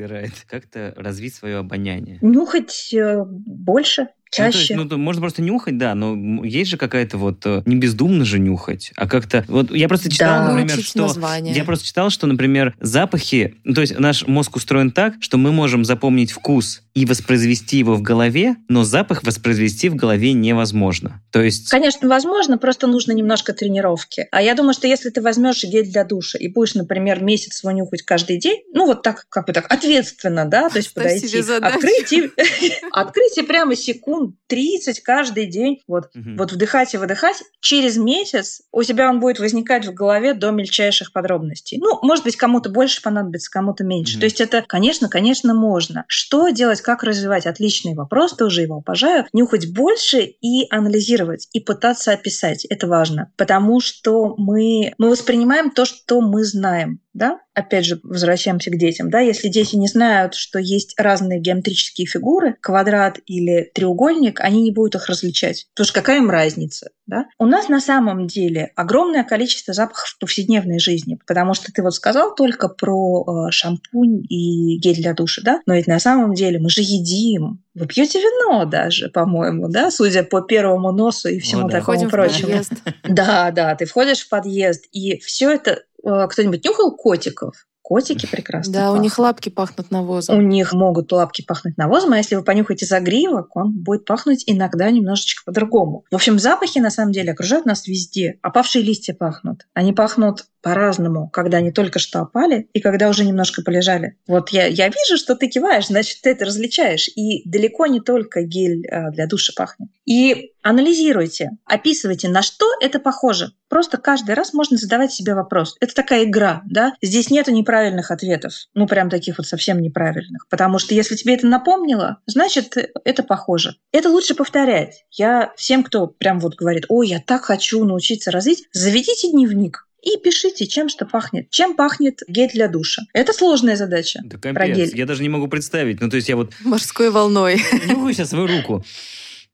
[SPEAKER 5] выбирает, как-то развить свое обоняние?
[SPEAKER 6] Нюхать э, больше, чаще.
[SPEAKER 5] Ну, то есть, ну, можно просто нюхать, да, но есть же какая-то вот э, не бездумно же нюхать, а как-то вот я просто читал, да. например, что название. я просто читал, что, например, запахи, ну, то есть наш мозг устроен так, что мы можем запомнить вкус и воспроизвести его в голове, но запах воспроизвести в голове невозможно. То есть...
[SPEAKER 6] Конечно, возможно, просто нужно немножко тренировки. А я думаю, что если ты возьмешь гель для душа и будешь, например, месяц его нюхать каждый день, ну вот так, как бы так, ответственно, да, то есть подойти, открыть и, открыть и прямо секунд 30 каждый день, вот, вот вдыхать и выдыхать, через месяц у тебя он будет возникать в голове до мельчайших подробностей. Ну, может быть, кому-то больше понадобится, кому-то меньше. То есть это, конечно, конечно, можно. Что делать делать, как развивать? Отличный вопрос, тоже его обожаю. Нюхать больше и анализировать, и пытаться описать. Это важно, потому что мы, мы воспринимаем то, что мы знаем да, опять же, возвращаемся к детям, да, если дети не знают, что есть разные геометрические фигуры, квадрат или треугольник, они не будут их различать. Потому что какая им разница, да? У нас на самом деле огромное количество запахов в повседневной жизни, потому что ты вот сказал только про э, шампунь и гель для душа, да, но ведь на самом деле мы же едим, вы пьете вино даже, по-моему, да, судя по первому носу и всему О, да. такому Ходим прочему. Да, да, ты входишь в подъезд, и все это кто-нибудь нюхал котиков? Котики прекрасно.
[SPEAKER 4] Да, пахнут. у них лапки пахнут навозом.
[SPEAKER 6] У них могут лапки пахнуть навозом, а если вы понюхаете загривок, он будет пахнуть иногда немножечко по-другому. В общем, запахи на самом деле окружают нас везде. Опавшие листья пахнут. Они пахнут по-разному, когда они только что опали и когда уже немножко полежали. Вот я, я вижу, что ты киваешь, значит, ты это различаешь. И далеко не только гель а, для душа пахнет. И анализируйте, описывайте, на что это похоже. Просто каждый раз можно задавать себе вопрос. Это такая игра, да? Здесь нету неправильных ответов. Ну, прям таких вот совсем неправильных. Потому что если тебе это напомнило, значит, это похоже. Это лучше повторять. Я всем, кто прям вот говорит, ой, я так хочу научиться развить, заведите дневник и пишите, чем что пахнет. Чем пахнет гель для душа. Это сложная задача.
[SPEAKER 5] Да
[SPEAKER 6] про гель.
[SPEAKER 5] я даже не могу представить. Ну, то есть я вот
[SPEAKER 4] Морской волной.
[SPEAKER 5] нюхаю сейчас свою руку.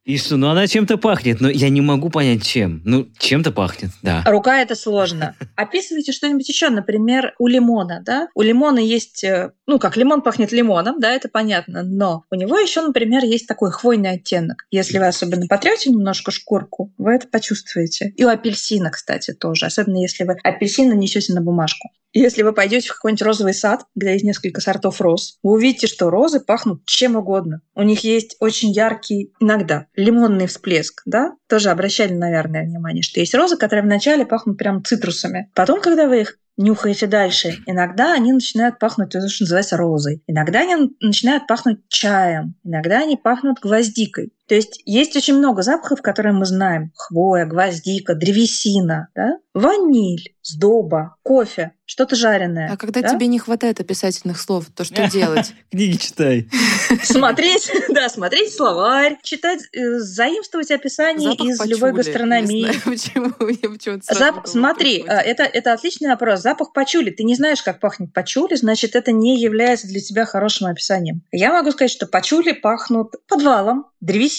[SPEAKER 5] И что, ну она чем-то пахнет, но я не могу понять, чем. Ну, чем-то пахнет, да.
[SPEAKER 6] Рука это сложно. Описывайте что-нибудь еще, например, у лимона, да? У лимона есть, э, ну как лимон пахнет лимоном, да, это понятно, но у него еще, например, есть такой хвойный оттенок. Если вы особенно потрете немножко шкурку, вы это почувствуете. И у апельсина, кстати, тоже, особенно если вы апельсин нанесете на бумажку. Если вы пойдете в какой-нибудь розовый сад, где есть несколько сортов роз, вы увидите, что розы пахнут чем угодно. У них есть очень яркий, иногда, лимонный всплеск, да? Тоже обращали, наверное, внимание, что есть розы, которые вначале пахнут прям цитрусами. Потом, когда вы их нюхаете дальше, иногда они начинают пахнуть то, что называется розой. Иногда они начинают пахнуть чаем. Иногда они пахнут гвоздикой. То есть есть очень много запахов, которые мы знаем. Хвоя, гвоздика, древесина, да? ваниль, сдоба, кофе, что-то жареное.
[SPEAKER 4] А когда
[SPEAKER 6] да?
[SPEAKER 4] тебе не хватает описательных слов, то что делать?
[SPEAKER 5] Книги читай.
[SPEAKER 6] Смотреть, да, смотреть словарь, читать, э, заимствовать описание из любой гастрономии. Смотри, это, это отличный вопрос. Запах пачули. Ты не знаешь, как пахнет пачули, значит, это не является для тебя хорошим описанием. Я могу сказать, что пачули пахнут подвалом, древесиной,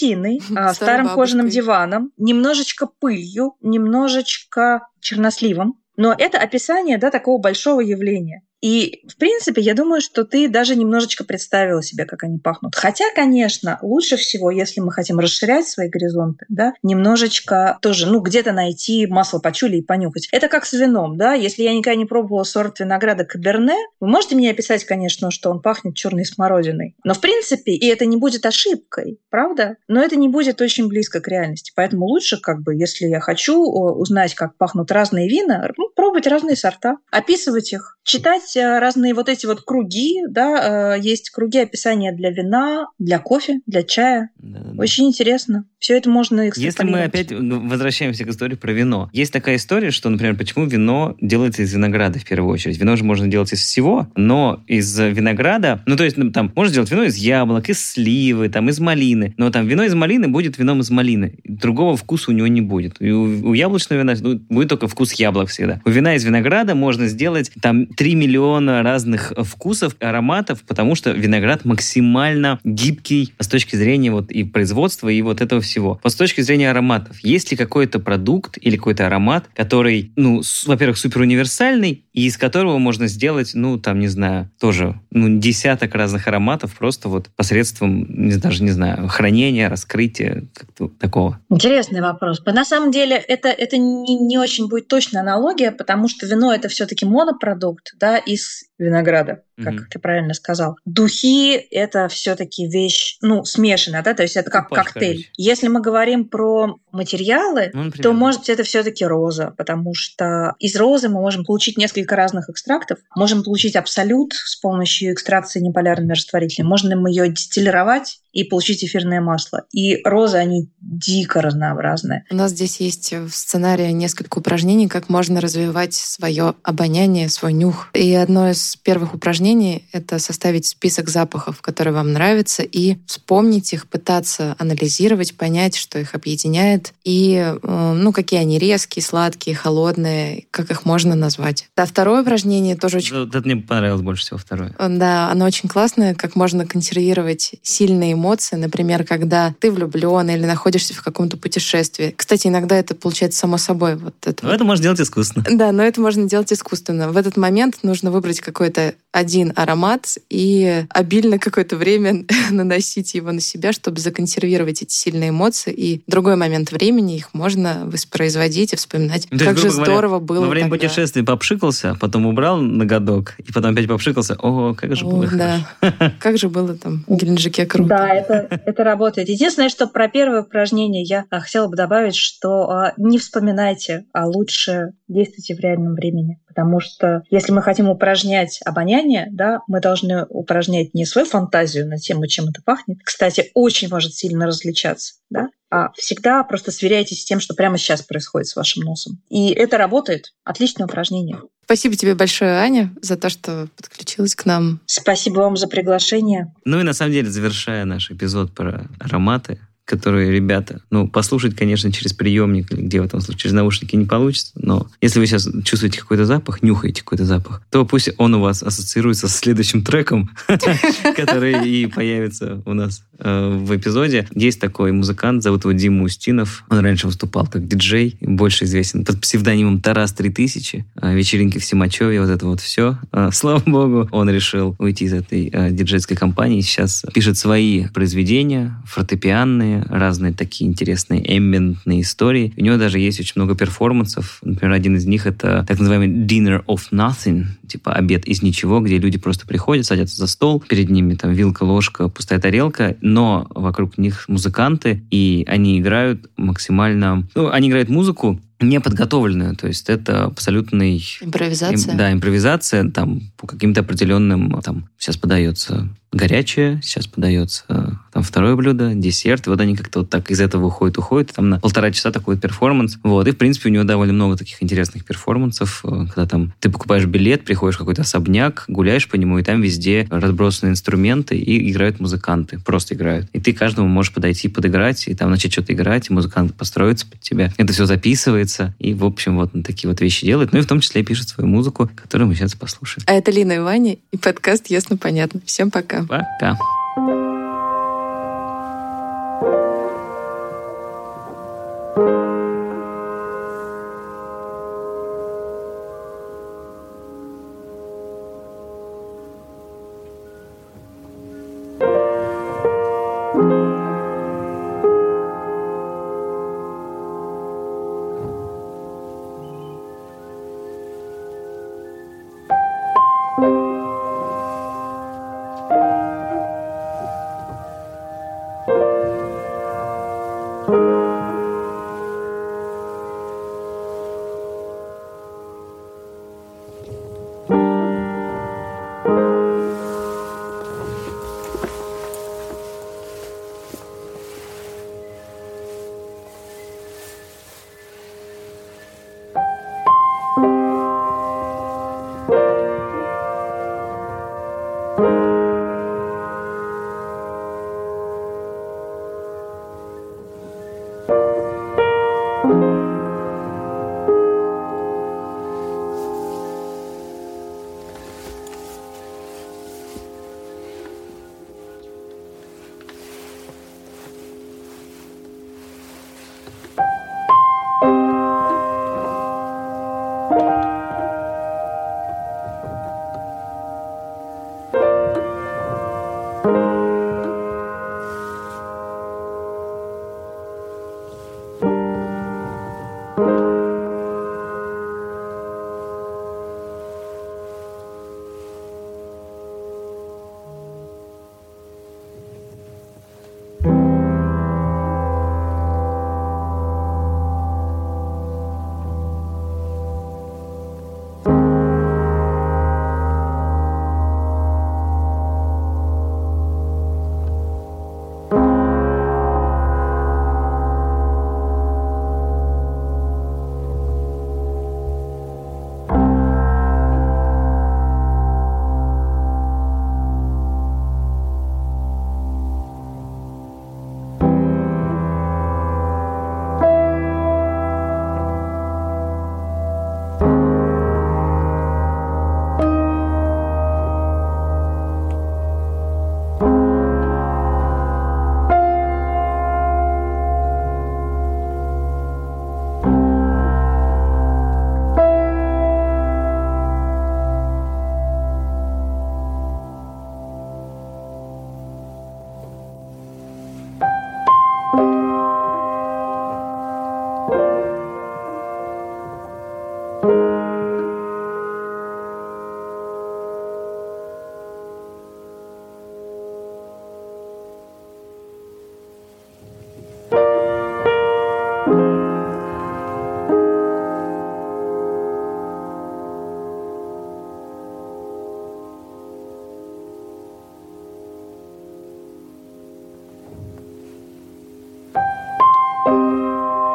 [SPEAKER 6] а,
[SPEAKER 4] Старой
[SPEAKER 6] старым кожаным диваном, немножечко пылью, немножечко черносливом. Но это описание да, такого большого явления. И, в принципе, я думаю, что ты даже немножечко представила себе, как они пахнут. Хотя, конечно, лучше всего, если мы хотим расширять свои горизонты, да, немножечко тоже, ну, где-то найти масло пачули и понюхать. Это как с вином, да. Если я никогда не пробовала сорт винограда Каберне, вы можете мне описать, конечно, что он пахнет черной смородиной. Но, в принципе, и это не будет ошибкой, правда? Но это не будет очень близко к реальности. Поэтому лучше, как бы, если я хочу узнать, как пахнут разные вина, ну, пробовать разные сорта, описывать их, читать э, разные вот эти вот круги, да, э, есть круги описания для вина, для кофе, для чая.
[SPEAKER 5] Да-да-да.
[SPEAKER 6] Очень интересно. Все это можно
[SPEAKER 5] Если мы опять возвращаемся к истории про вино. Есть такая история, что, например, почему вино делается из винограда в первую очередь. Вино же можно делать из всего, но из винограда, ну то есть ну, там можно сделать вино из яблок, из сливы, там из малины, но там вино из малины будет вином из малины. Другого вкуса у него не будет. И у, у яблочного вина ну, будет только вкус яблок всегда. У вина из винограда можно сделать там 3 миллиона разных вкусов, ароматов, потому что виноград максимально гибкий с точки зрения вот и производства, и вот этого всего. Вот с точки зрения ароматов, есть ли какой-то продукт или какой-то аромат, который, ну, во-первых, супер универсальный, и из которого можно сделать, ну, там, не знаю, тоже, ну, десяток разных ароматов просто вот посредством, не, даже не знаю, хранения, раскрытия, как-то такого.
[SPEAKER 6] Интересный вопрос. На самом деле это, это не, не очень будет точная аналогия, потому что вино это все-таки монопродукт да, из винограда, как
[SPEAKER 5] Мгм.
[SPEAKER 6] ты правильно сказал. Духи это все-таки вещь, ну, смешанная, да, то есть это как
[SPEAKER 5] Купаж,
[SPEAKER 6] коктейль.
[SPEAKER 5] короче.
[SPEAKER 6] Если мы говорим про материалы,
[SPEAKER 5] Ну, например.
[SPEAKER 6] то, может быть, это все-таки роза, потому что из розы мы можем получить несколько разных экстрактов. Можем получить абсолют с помощью экстракции неполярными растворителями. Можно мы ее дистиллировать и получить эфирное масло. И розы, они дико разнообразные.
[SPEAKER 4] У нас здесь есть в сценарии несколько упражнений, как можно развивать свое обоняние, свой нюх. И одно из первых упражнений — это составить список запахов, которые вам нравятся, и вспомнить их, пытаться анализировать, понять, что их объединяет, и э, ну, какие они резкие, сладкие, холодные, как их можно назвать. А второе упражнение тоже очень
[SPEAKER 5] Вот это мне понравилось больше всего второе.
[SPEAKER 4] да, оно очень классное, как можно консервировать сильные эмоции, например, когда ты влюблен или находишься в каком-то путешествии. Кстати, иногда это получается само собой. Вот это
[SPEAKER 5] Но
[SPEAKER 4] вот.
[SPEAKER 5] это можно делать искусственно.
[SPEAKER 4] Да, но это можно делать искусственно. В этот момент нужно выбрать какой-то один аромат и обильно какое-то время наносить его на себя, чтобы законсервировать эти сильные эмоции. И в другой момент времени их можно воспроизводить и вспоминать,
[SPEAKER 5] то есть,
[SPEAKER 4] как же
[SPEAKER 5] говоря,
[SPEAKER 4] здорово было
[SPEAKER 5] Во время
[SPEAKER 4] тогда.
[SPEAKER 5] путешествия попшикался, потом убрал ноготок, и потом опять попшикался. О, как же
[SPEAKER 4] О,
[SPEAKER 5] было
[SPEAKER 4] да.
[SPEAKER 5] хорошо.
[SPEAKER 4] Как же было там в Геленджике круто.
[SPEAKER 6] Да, это, это работает. Единственное, что про первое упражнение я а, хотела бы добавить, что а, не вспоминайте, а лучше действуйте в реальном времени. Потому что если мы хотим упражнять обоняние, да, мы должны упражнять не свою фантазию на тему, чем это пахнет. Кстати, очень может сильно различаться. Да? а всегда просто сверяйтесь с тем, что прямо сейчас происходит с вашим носом. И это работает. Отличное упражнение.
[SPEAKER 4] Спасибо тебе большое, Аня, за то, что подключилась к нам.
[SPEAKER 6] Спасибо вам за приглашение.
[SPEAKER 5] Ну и на самом деле, завершая наш эпизод про ароматы, которые ребята, ну, послушать, конечно, через приемник или где в этом случае, через наушники не получится, но если вы сейчас чувствуете какой-то запах, нюхаете какой-то запах, то пусть он у вас ассоциируется с следующим треком, который и появится у нас э, в эпизоде. Есть такой музыкант, зовут его Дима Устинов. Он раньше выступал как диджей, больше известен под псевдонимом Тарас 3000, э, вечеринки в Симачеве, вот это вот все. Э, слава богу, он решил уйти из этой диджейской компании, сейчас пишет свои произведения, фортепианные, разные такие интересные эмбиентные истории. У него даже есть очень много перформансов. Например, один из них это так называемый Dinner of Nothing, типа обед из ничего, где люди просто приходят, садятся за стол, перед ними там вилка, ложка, пустая тарелка, но вокруг них музыканты, и они играют максимально... Ну, они играют музыку, неподготовленную, то есть это абсолютный...
[SPEAKER 4] Импровизация?
[SPEAKER 5] Им, да, импровизация, там, по каким-то определенным, там, сейчас подается горячее, сейчас подается там второе блюдо, десерт, и вот они как-то вот так из этого уходят, уходят, там на полтора часа такой перформанс, вот, и в принципе у него довольно много таких интересных перформансов, э, когда там ты покупаешь билет, приходишь в какой-то особняк, гуляешь по нему, и там везде разбросаны инструменты, и играют музыканты, просто играют, и ты каждому можешь подойти, подыграть, и там начать что-то играть, и музыкант построится под тебя, это все записывается, и в общем вот он такие вот вещи делает, ну и в том числе пишет свою музыку, которую мы сейчас послушаем.
[SPEAKER 4] А это Лина и Ваня, и подкаст «Ясно-понятно». Всем пока.
[SPEAKER 5] Tá. Tá.